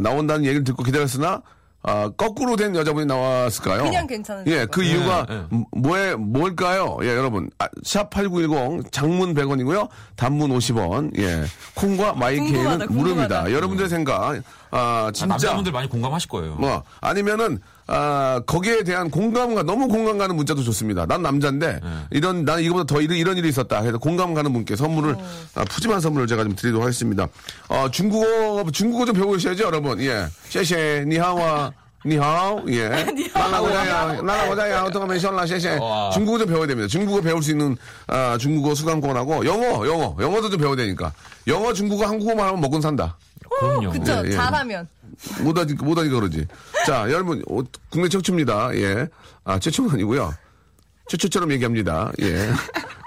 Speaker 1: 나온다는 얘기를 듣고 기다렸으나, 아, 거꾸로 된 여자분이 나왔을까요?
Speaker 2: 그냥 괜찮은
Speaker 1: 예, 그
Speaker 3: 네,
Speaker 1: 이유가
Speaker 3: 네.
Speaker 1: 뭐에, 뭘까요? 예, 여러분. 아, 샵8910 장문 100원이고요. 단문 50원. 예. 콩과 마이케이는 무료입니다. 여러분들의 생각, 아,
Speaker 3: 아,
Speaker 1: 진짜.
Speaker 3: 남자분들 많이 공감하실 거예요.
Speaker 1: 뭐 아니면은 아 거기에 대한 공감가 너무 공감 가는 문자도 좋습니다. 난 남자인데
Speaker 3: 네.
Speaker 1: 이런 난 이거보다 더 이런, 이런 일이 있었다. 해서 공감 가는 분께 선물을 아, 푸짐한 선물을 제가 좀 드리도록 하겠습니다. 어 중국어 중국어 좀 배우셔야죠, 여러분. 예, 셰셰 니하와. 니하오, 예. 어떻게 하면 시원라, 셰셰.
Speaker 3: 와.
Speaker 1: 중국어 좀 배워야 됩니다. 중국어 배울 수 있는, 아, 중국어 수강권하고, 영어, 영어, 영어도 좀 배워야 되니까. 영어, 중국어, 한국어만 하면 먹고 산다.
Speaker 3: 그럼요.
Speaker 2: 그쵸,
Speaker 1: 예, 예.
Speaker 2: 잘하면.
Speaker 1: 못하니까, 못하니까 그러지. 자, 여러분, 어, 국내 최초입니다. 예. 아, 최초는 아니고요. 최초처럼 얘기합니다. 예.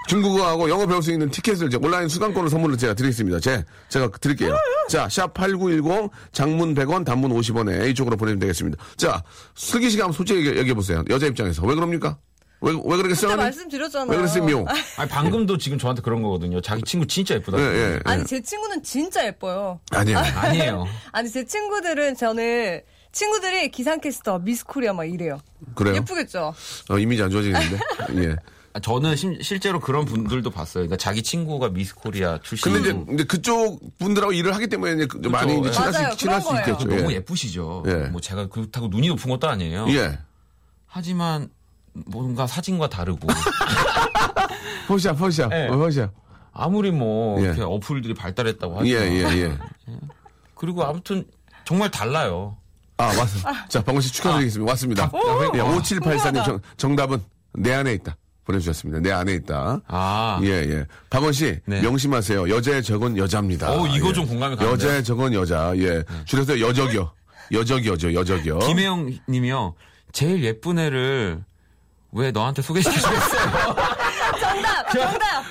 Speaker 1: 중국어하고 영어 배울 수 있는 티켓을 제가 온라인 수강권을 선물로 제가 드리겠습니다. 제, 제가 드릴게요. 자, 샵 8910 장문 100원 단문 50원에 이쪽으로 보내면 되겠습니다. 자, 슬기 씨가 한번 솔직히 얘기- 얘기해보세요. 여자 입장에서. 왜 그럽니까? 왜, 왜 그러겠어요?
Speaker 2: 그때 말씀드렸잖아요.
Speaker 1: 왜 그랬어요? [laughs]
Speaker 3: 아니, 방금도 지금 저한테 그런 거거든요. 자기 친구 진짜 예쁘다.
Speaker 1: 예, 예, 예.
Speaker 2: 아니, 제 친구는 진짜 예뻐요.
Speaker 1: 아니에요. [laughs]
Speaker 3: 아니에요.
Speaker 2: 아니, 제 친구들은 저는, 친구들이 기상캐스터, 미스 코리아 막 이래요.
Speaker 1: 그래요?
Speaker 2: 예쁘겠죠?
Speaker 1: 어, 이미지 안 좋아지겠는데? 예.
Speaker 3: 아, 저는 심- 실제로 그런 분들도 봤어요. 그러니까 자기 친구가 미스 코리아 출신이고
Speaker 1: 근데 이제, 이제 그쪽 분들하고 일을 하기 때문에 이제 그- 많이 이제
Speaker 3: 예.
Speaker 1: 친할
Speaker 2: 맞아요.
Speaker 1: 수, 친할 수. 있겠죠.
Speaker 3: 너무
Speaker 1: 예.
Speaker 3: 예쁘시죠.
Speaker 1: 예.
Speaker 3: 뭐 제가 그렇다고 눈이 높은 것도 아니에요.
Speaker 1: 예.
Speaker 3: 하지만 뭔가 사진과 다르고
Speaker 1: 포샵, 포샵,
Speaker 3: 예.
Speaker 1: 어, 포샵.
Speaker 3: 아무리 뭐
Speaker 1: 예.
Speaker 3: 이렇게 어플들이 발달했다고 하죠.
Speaker 1: 예, 예, 예.
Speaker 3: 그리고 아무튼 정말 달라요.
Speaker 1: 아, 왔습니다. 자, 방금 씨 축하드리겠습니다. 왔습니다.
Speaker 3: 오,
Speaker 1: 예,
Speaker 3: 와.
Speaker 1: 5784님 정, 정답은 내 안에 있다. 보내주셨습니다. 내 안에 있다.
Speaker 3: 아,
Speaker 1: 예, 예. 박원 씨,
Speaker 3: 네.
Speaker 1: 명심하세요. 여자의 적은 여자입니다.
Speaker 3: 어, 이거
Speaker 1: 예.
Speaker 3: 좀 공감이 가는데요?
Speaker 1: 여자의 적은 여자. 예. 줄여서 여적이요. 여적이요죠, 여적이요.
Speaker 3: 김혜영 님이요. 제일 예쁜 애를 왜 너한테 소개시켜주겠어요? [laughs]
Speaker 2: 정답! 정답!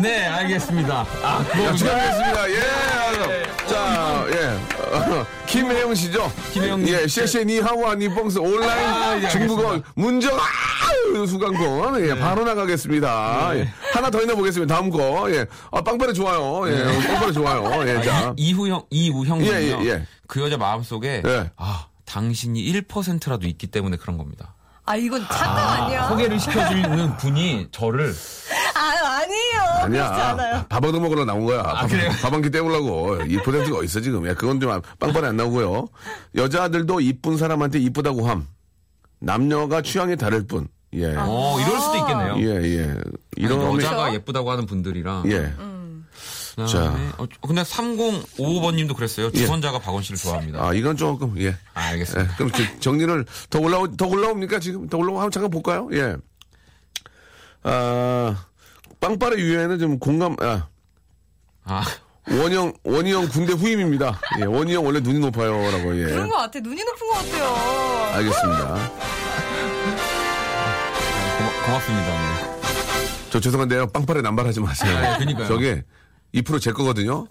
Speaker 3: 네, 알겠습니다. 아,
Speaker 1: 야, 축하드리겠습니다. 예. 자, 예. 어, [laughs] 김혜영 씨죠?
Speaker 3: 김혜영 님.
Speaker 1: 예, 셰셰 니 하와 니 뽕스 온라인
Speaker 3: 아, 예,
Speaker 1: 중국어. 문정 아, 수강권. 예, 바로 나가겠습니다.
Speaker 3: 네.
Speaker 1: 예. 하나 더 있나 보겠습니다. 다음 거. 예. 아, 빵빠레 좋아요. 예, 빵빠레 좋아요. 예, 자.
Speaker 3: 아, 이, 이후형, 이우형.
Speaker 1: 예, 예, 예.
Speaker 3: 그 여자 마음속에
Speaker 1: 예.
Speaker 3: 아, 당신이 1%라도 있기 때문에 그런 겁니다.
Speaker 2: 아, 이건 착각 아 니야?
Speaker 3: 소개를 시켜주는 분이 저를
Speaker 2: 아, 아니에요.
Speaker 1: 아니야. 밥 얻어 먹으러 나온 거야. 밥,
Speaker 3: 그래요?
Speaker 1: 밥한 끼 때우려고. 2%가 어딨어, 지금. 야, 그건 좀 빵빠레 안 나오고요. 여자들도 이쁜 사람한테 이쁘다고 함. 남녀가 취향이 다를 뿐. 예.
Speaker 3: 어, 이럴 수도 있겠네요.
Speaker 1: 예, 예.
Speaker 3: 아니,
Speaker 1: 이런
Speaker 3: 여자가 예쁘다고 하는 분들이랑.
Speaker 1: 예.
Speaker 3: 그다음에
Speaker 1: 자.
Speaker 3: 어, 근데 3055번님도 그랬어요. 주선자가 박원 씨를 좋아합니다.
Speaker 1: 아, 이건 조금 예.
Speaker 3: 아,
Speaker 1: 예,
Speaker 3: 알겠습니다.
Speaker 1: 그럼 저- 정리를 더 올라오 더 올라옵니까 지금 더 올라오 한번 잠깐 볼까요? 예. 아 빵빠레 유에는 좀 공감 아
Speaker 3: 아,
Speaker 1: 원형 원희형 군대 후임입니다. 예, 원희형 원래 눈이 높아요라고 예.
Speaker 2: 그런 것 같아. 눈이 높은 것 같아요.
Speaker 1: 알겠습니다.
Speaker 3: 고마, 고맙습니다. 네.
Speaker 1: 저 죄송한데요. 빵빠레 남발하지 마세요.
Speaker 3: 아, 그러니까요.
Speaker 1: 저게 2%제 거거든요.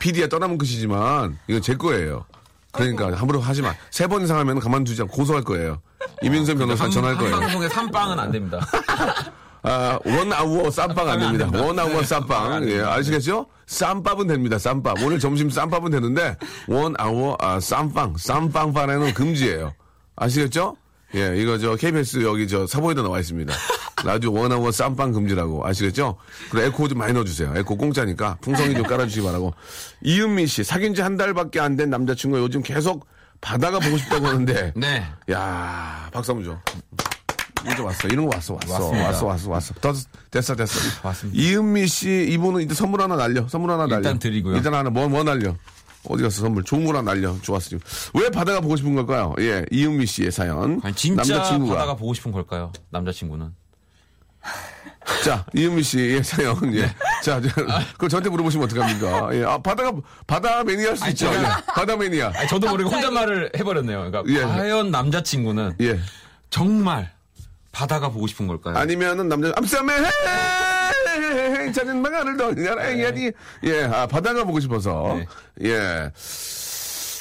Speaker 1: PD야 떠나면 끝이지만 이건 제 거예요. 그러니까 함부로 하지 마. 세 번 이상 하면 가만두지 않고 고소할 거예요. 이민선 변호사
Speaker 3: 한,
Speaker 1: 전화할
Speaker 3: 한
Speaker 1: 거예요.
Speaker 3: 방송에 3빵은 안 됩니다. [laughs]
Speaker 1: 아, 원 아우어 쌈빵 안 됩니다. 원 아우어
Speaker 3: 네, 안
Speaker 1: 쌈빵. 예. 아시겠죠? 쌈밥은 됩니다. 쌈밥. 오늘 점심 쌈밥은 되는데 원 아우어 아, 쌈빵, 쌈빵판에는 금지예요. 아시겠죠? 예, 이거 저 KBS 여기 저 사보에도 나와 있습니다. 라디오 one hour 쌈빵 금지라고 아시겠죠? 그리고 에코 좀 많이 넣어주세요. 에코 공짜니까 풍성이 좀 깔아주시기 바라고. 이은미 씨 사귄 지 한 달밖에 안 된 남자친구가 요즘 계속 바다가 보고 싶다고 하는데 [laughs]
Speaker 3: 네.
Speaker 1: 야 박수 한번 줘. 문자 왔어. 이런 거 왔어, 왔어.
Speaker 3: 왔습니다.
Speaker 1: 왔어, 왔어, 왔어. 더, 됐어, 됐어.
Speaker 3: 왔습니다.
Speaker 1: 이은미 씨, 이분은 일단 선물 하나 날려. 선물 하나 날려.
Speaker 3: 일단 드리고요.
Speaker 1: 일단 하나, 뭐, 뭐 날려. 어디 갔어, 선물. 하나 날려. 좋았어, 지금. 왜 바다가 보고 싶은 걸까요? 예, 이은미 씨의 사연.
Speaker 3: 아니, 진짜
Speaker 1: 남자친구가.
Speaker 3: 바다가 보고 싶은 걸까요? 남자친구는. [laughs]
Speaker 1: 자, 이은미 씨의 사연. 예.
Speaker 3: 네.
Speaker 1: 자, 저, 그걸 저한테 물어보시면 어떡합니까? 예. 아, 바다가, 바다 매니아 할 수 있죠. 예. 바다 매니아.
Speaker 3: 아니, 저도 모르게 혼잣말을 해버렸네요. 그러니까
Speaker 1: 예.
Speaker 3: 과연 남자친구는
Speaker 1: 예.
Speaker 3: 정말 바다가 보고 싶은 걸까요?
Speaker 1: 아니면은 남자 암싸매 해 자는 망아를 넣느냐 해야지 예 아, 바다가 보고 싶어서
Speaker 3: 네.
Speaker 1: 예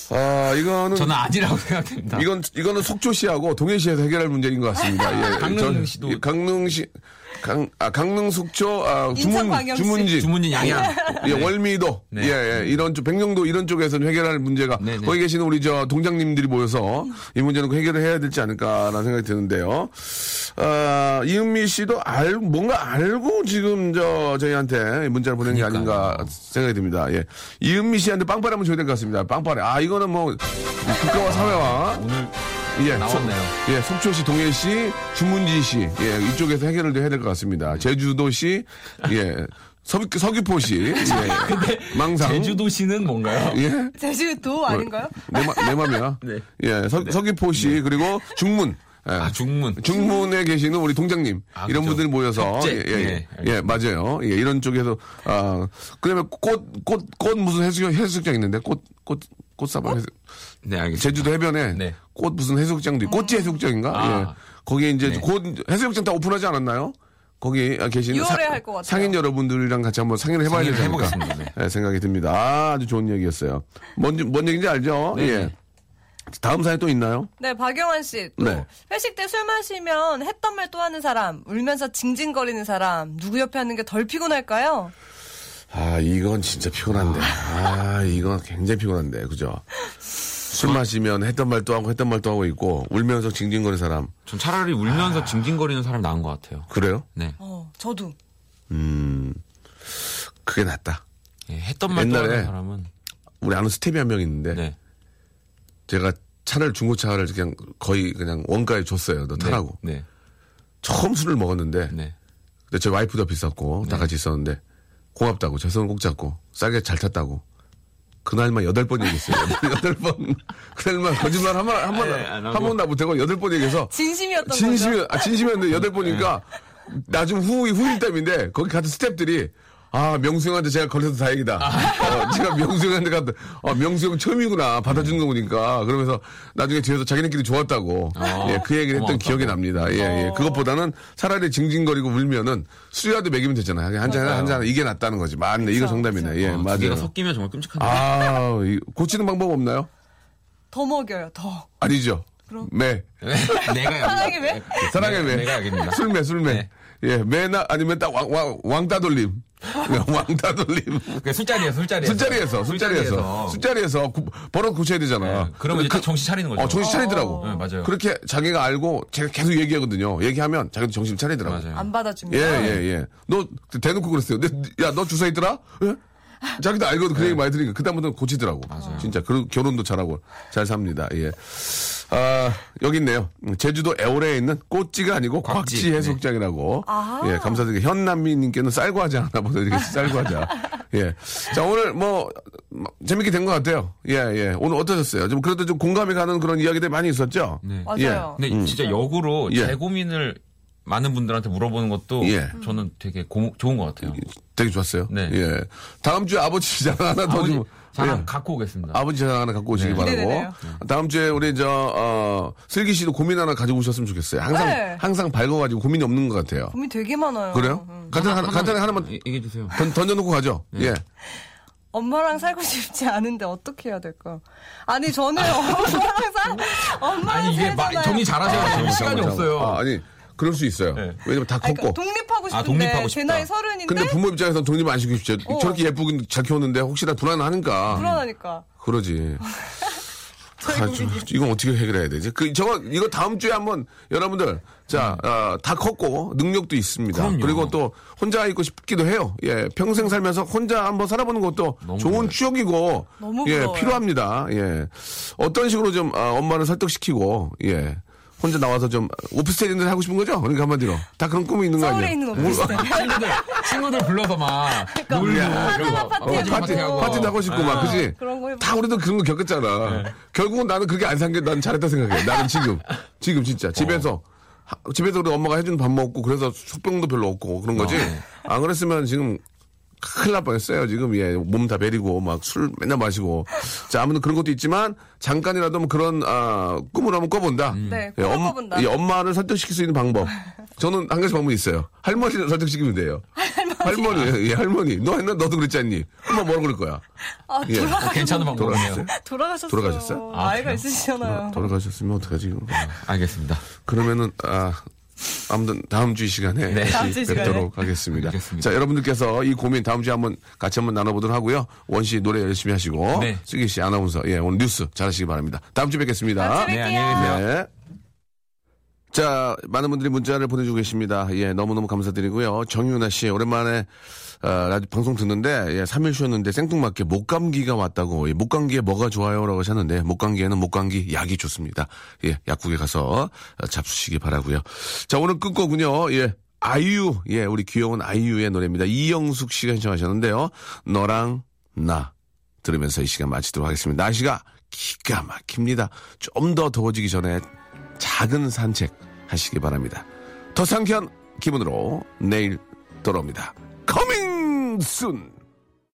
Speaker 1: 아 이거는
Speaker 3: 저는 아니라고 [laughs] 생각됩니다.
Speaker 1: 이건 이거는 속초 씨하고 동해 씨에서 해결할 문제인 것 같습니다. 예, [laughs]
Speaker 3: 강릉
Speaker 1: 전-
Speaker 3: 씨도-
Speaker 1: 예, 강릉 씨 강, 아, 강릉 속초, 아, 주문. 주문진.
Speaker 3: 주문진 양양.
Speaker 1: 예, 월미도.
Speaker 3: 네.
Speaker 1: 예, 예, 이런 쪽, 백령도 이런 쪽에서는 해결할 문제가
Speaker 3: 네, 네.
Speaker 1: 거기 계시는 우리 저 동장님들이 모여서 이 문제는 꼭 해결을 해야 되지 않을까라는 생각이 드는데요. 아, 이은미 씨도 알, 뭔가 알고 지금 저 저희한테 문자를 보낸 게. 아닌가 생각이 듭니다. 예. 이은미 씨한테 빵빠레 한번 줘야 될 것 같습니다. 빵빠레. 아, 이거는 뭐 국가와 사회와
Speaker 3: 오늘
Speaker 1: 예,
Speaker 3: 나왔네요.
Speaker 1: 속- 예, 속초시, 동해시, 주문진 씨, 예, 이쪽에서 해결을 해야 될 것 같습니다. 제주도시, 예, 서, 서귀포시, 예, 망상.
Speaker 3: 제주도시는 뭔가요?
Speaker 1: 예,
Speaker 2: 제주도 아닌가요?
Speaker 1: 내, 마, 내 맘이야. [laughs]
Speaker 3: 네.
Speaker 1: 예, 서, 서귀포시, 그리고 중문. 예.
Speaker 3: 아, 중문.
Speaker 1: 중문에 계시는 우리 동장님
Speaker 3: 아,
Speaker 1: 이런
Speaker 3: 그죠.
Speaker 1: 분들이 모여서. 예, 예,
Speaker 3: 네,
Speaker 1: 예, 예, 맞아요. 예, 이런 쪽에서 아 그다음에 꽃꽃 꽃 무슨 해수욕 해수욕장 있는데 꽃 꽃 꽃사방 해수
Speaker 3: 네, 알겠습니다.
Speaker 1: 제주도 해변에
Speaker 3: 네.
Speaker 1: 꽃 무슨 해수욕장도 있고 꽃지 해수욕장인가?
Speaker 3: 아.
Speaker 1: 예. 거기에 이제
Speaker 3: 네.
Speaker 1: 곧 해수욕장 다 오픈하지 않았나요? 거기 계시는
Speaker 2: 6월에 할 것 같아요.
Speaker 1: 상인 여러분들이랑 같이 한번 상의를 해봐야 되지 않을까
Speaker 3: 해보겠습니다.
Speaker 1: 예, 생각이 듭니다. 아, 아주 좋은 얘기였어요. 뭔, 뭔 얘기인지 알죠?
Speaker 3: 네.
Speaker 1: 예. 다음 사연 또 있나요?
Speaker 2: 네, 박영환 씨. 또
Speaker 1: 네.
Speaker 2: 회식 때 술 마시면 했던 말 또 하는 사람, 울면서 징징거리는 사람, 누구 옆에 하는 게 덜 피곤할까요?
Speaker 1: 아, 이건 진짜 피곤한데. 아, 이건 굉장히 피곤한데. 그죠? 술 마시면 했던 말또 하고 했던 말또 하고 있고 울면서 징징거리는 사람.
Speaker 3: 전 차라리 울면서 징징거리는 사람 나은 것 같아요.
Speaker 1: 그래요?
Speaker 3: 네.
Speaker 2: 어, 저도.
Speaker 1: 음. 그게 낫다.
Speaker 3: 예, 했던 말도
Speaker 1: 옛날에
Speaker 3: 하는 사람은.
Speaker 1: 우리 아는 스텝이 한 명 있는데
Speaker 3: 네.
Speaker 1: 제가 차를 중고차를 그냥 거의 그냥 원가에 줬어요. 너 타라고.
Speaker 3: 네.
Speaker 1: 처음 술을 먹었는데
Speaker 3: 네.
Speaker 1: 근데 제 와이프도 있었고 다 같이 있었는데 고맙다고 제 손을 꼭 잡고 싸게 잘 탔다고 그날만 여덟 번 얘기했어요. [laughs] 여덟 번 그날만 거짓말 한 번 한번
Speaker 3: 네, 안 하고.
Speaker 1: 한 번도 못하고 여덟 번 얘기해서
Speaker 2: 진심이었던
Speaker 1: 진심이
Speaker 2: 거죠?
Speaker 1: 아 진심이었는데 여덟 번이니까 나중 후 후일담인데 거기 같은 스탭들이 아 명수 형한테 제가 걸려서 다행이다. 어, 제가 명수 형한테 갔다 어, 명수 형 처음이구나 받아주는 거 보니까 그러면서 나중에 뒤에서 자기네끼리 좋았다고
Speaker 3: 어,
Speaker 1: 예, 그 얘기를 했던. 기억이 납니다. 예, 예. 그것보다는 차라리 징징거리고 울면은 술이라도 먹이면 되잖아요. 한 잔, 한 잔, 이게 낫다는 거지. 맞네. 이거 정답이네. 예,
Speaker 3: 어, 두
Speaker 1: 맞아요.
Speaker 3: 개가 섞이면 정말 끔찍한데.
Speaker 1: 아, 이- 고치는 방법 없나요?
Speaker 2: 더 먹여요, 더.
Speaker 1: 아니죠. 매.
Speaker 3: 내가
Speaker 2: 사랑의 매?
Speaker 1: 사랑의 매.
Speaker 3: 내가 알겠습니다.
Speaker 1: 술매, 술매.
Speaker 3: 네.
Speaker 1: 예, 매나 아니면 딱 왕, 왕, 왕따돌림. 왕따 돌림.
Speaker 3: 그 술자리에서 술자리에서
Speaker 1: 술자리에서, 술자리에서. 술자리에서 구- 버릇 고쳐야 되잖아.
Speaker 3: 네, 그러면 이제 딱 정신 차리는 거죠.
Speaker 1: 어, 정신 차리더라고.
Speaker 3: 네, 맞아요.
Speaker 1: 그렇게 자기가 알고 제가 계속 얘기하거든요. 얘기하면 자기도 정신 차리더라고.
Speaker 3: 맞아요.
Speaker 2: 안 받아주면.
Speaker 1: 예, 예, 예. 너 대놓고 그랬어요. 내- 야, 너 주사 있더라? 예? 자기도 알거든. 그 얘기 많이 들으니까. 그다음부터는 고치더라고. 진짜. 그리고 결혼도 잘하고 잘 삽니다. 예. 아, 여기 있네요. 제주도 애월에 있는 꽃지가 아니고 곽지,
Speaker 3: 곽지, 네.
Speaker 1: 해수욕장이라고.
Speaker 2: 아.
Speaker 1: 예, 감사드리게 현남미님께는 쌀과자 하나 보내드리겠습니다. [laughs] 쌀과자. 예. 자, 오늘 뭐, 뭐, 재밌게 된 것 같아요. 예, 예. 오늘 어떠셨어요? 좀 그래도 좀 공감이 가는 그런 이야기들 많이 있었죠?
Speaker 3: 네.
Speaker 2: 맞아요.
Speaker 3: 근데 진짜 역으로
Speaker 1: 예.
Speaker 3: 제 고민을 많은 분들한테 물어보는 것도
Speaker 1: 예.
Speaker 3: 저는 되게 고- 좋은 것 같아요.
Speaker 1: 되게 좋았어요.
Speaker 3: 네.
Speaker 1: 예. 다음 주에 아버지 [laughs] 자랑 하나 더
Speaker 3: 아버지
Speaker 1: 좀.
Speaker 3: 자랑
Speaker 1: 예.
Speaker 3: 갖고 오겠습니다.
Speaker 1: 아버지 자랑 하나 갖고 오시기
Speaker 3: 네.
Speaker 1: 바라고.
Speaker 2: 기대되네요.
Speaker 1: 다음 주에 우리 저, 어, 슬기 씨도 고민 하나 가지고 오셨으면 좋겠어요. 항상,
Speaker 2: 네.
Speaker 1: 항상 밝아가지고 고민이 없는 것 같아요.
Speaker 2: 고민 되게 많아요.
Speaker 1: 그래요?
Speaker 2: 음.
Speaker 1: 간단히 하나, 간단히 하나만
Speaker 3: 이- 얘기해 주세요.
Speaker 1: 던, 던져놓고 가죠. 예.
Speaker 2: 엄마랑 살고 싶지 않은데 어떻게 해야 될까? 아니 저는 [laughs] 엄마랑 살 엄마랑
Speaker 3: 아니 이게 마-. 정리 잘하세요. 지금 시간이
Speaker 1: 잠깐만,
Speaker 3: 없어요.
Speaker 1: 아, 아니, 그럴 수 있어요.
Speaker 3: 네.
Speaker 1: 왜냐면 다 컸고.
Speaker 2: 그러니까 독립하고 싶은데
Speaker 3: 아, 독립하고
Speaker 2: 제
Speaker 3: 싶다.
Speaker 2: 나이 서른인데
Speaker 1: 근데 부모 입장에서는 독립 안 시키고 싶죠.
Speaker 2: 어.
Speaker 1: 저렇게 예쁘게 잘 키웠는데 혹시나 불안하니까.
Speaker 2: 불안하니까.
Speaker 1: 그러지. [laughs] 아, 좀, 이건 어떻게 해결해야 되지? 그, 저거, 이거 다음 주에 한번, 여러분들, 자, 어, 다 컸고, 능력도 있습니다.
Speaker 3: 그럼요.
Speaker 1: 그리고 또, 혼자 있고 싶기도 해요. 예, 평생 살면서 혼자 한번 살아보는 것도 좋은
Speaker 3: 부러워요.
Speaker 1: 추억이고,
Speaker 2: 너무
Speaker 1: 예,
Speaker 2: 부러워요.
Speaker 1: 필요합니다. 예. 어떤 식으로 좀, 아, 엄마를 설득시키고, 예. 혼자 나와서 좀, 오피스텔인데 하고 싶은 거죠? 그러니까 한마디로. 다 그런 꿈이 있는 거 아니에요?
Speaker 2: 서울에 있는
Speaker 1: 뭐,
Speaker 2: 오피스텔.
Speaker 3: 친구들 친구들 불러서 막 놀고
Speaker 2: 하나만
Speaker 3: 그리고
Speaker 2: 파티
Speaker 1: 어,
Speaker 2: 해주고.
Speaker 1: 파티,
Speaker 3: 하고.
Speaker 1: 파티 나고 싶고, 막, 그지?
Speaker 2: 그런 거 해보고.
Speaker 1: 다 우리도 그런 거 겪었잖아. 결국은 나는 그렇게 안 산게 난 잘했다 생각해. 나는 지금. 지금 진짜. 집에서. 하- 집에서 우리 엄마가 해주는 밥 먹고, 그래서 숙병도 별로 없고, 그런 거지. 안 그랬으면 지금 큰일 날 뻔했어요. 지금, 예. 몸 다 베리고, 막 술 맨날 마시고. 자, 아무튼 그런 것도 있지만, 잠깐이라도 뭐 그런, 아, 꿈을 한번 꿔본다.
Speaker 2: 네,
Speaker 1: 예,
Speaker 2: 꿈을
Speaker 1: 엄-
Speaker 2: 꿔본다.
Speaker 1: 이 엄마를 설득시킬 수 있는 방법. 저는 한 가지 방법이 있어요. 할머니를 설득시키면 돼요. 할머니, 예, 할머니. 너 옛날 너도 그랬지 않니? 엄마 뭐라고 그럴 거야?
Speaker 2: 아,
Speaker 1: 예.
Speaker 2: 돌아가,
Speaker 3: 어, 괜찮은 방법이네요.
Speaker 1: 돌아가셨어요?
Speaker 2: 돌아가셨어요.
Speaker 1: 아,
Speaker 2: 아이가
Speaker 3: 그래요?
Speaker 2: 있으시잖아요.
Speaker 1: 돌아 가셨으면 어떡하지? 이거?
Speaker 3: 알겠습니다.
Speaker 1: 그러면은 아 아무튼 다음 주 이 시간에
Speaker 3: 네.
Speaker 2: 다음 주이 시간에.
Speaker 1: 뵙도록 하겠습니다.
Speaker 3: 알겠습니다.
Speaker 1: 자 여러분들께서 이 고민 다음 주에 한번 같이 한번 나눠보도록 하고요. 원 씨 노래 열심히 하시고
Speaker 3: 네.
Speaker 1: 슬기 씨 아나운서 예 오늘 뉴스 잘하시기 바랍니다. 다음 주에 뵙겠습니다.
Speaker 2: 다음 주에
Speaker 3: 네,
Speaker 2: 뵐게요.
Speaker 3: 안녕히 계세요.
Speaker 1: 네. 자, 많은 분들이 문자를 보내주고 계십니다. 예, 너무너무 감사드리고요. 정유나 씨, 오랜만에, 어, 라디오 방송 듣는데, 예, 3일 쉬었는데 생뚱맞게 목감기가 왔다고, 예, 목감기에 뭐가 좋아요? 라고 하셨는데, 목감기에는 목감기 약이 좋습니다. 예, 약국에 가서 어, 잡수시기 바라고요 자, 오늘 끝곡은요, 예, 아이유, 예, 우리 귀여운 아이유의 노래입니다. 이영숙 씨가 신청하셨는데요. 너랑 나. 들으면서 이 시간 마치도록 하겠습니다. 날씨가 기가 막힙니다. 좀 더 더워지기 전에 작은 산책 하시기 바랍니다. 더 상쾌한 기분으로 내일 돌아옵니다. Coming soon!